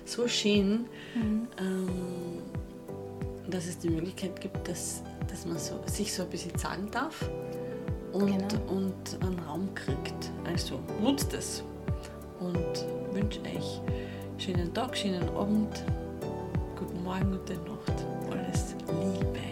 so schön, mhm. ähm, dass es die Möglichkeit gibt, dass, dass man so, sich so ein bisschen sagen darf und, genau. und einen Raum kriegt. Also nutzt es und wünsche euch Schönen Tag, schönen Abend, guten Morgen, gute Nacht. Alles Liebe.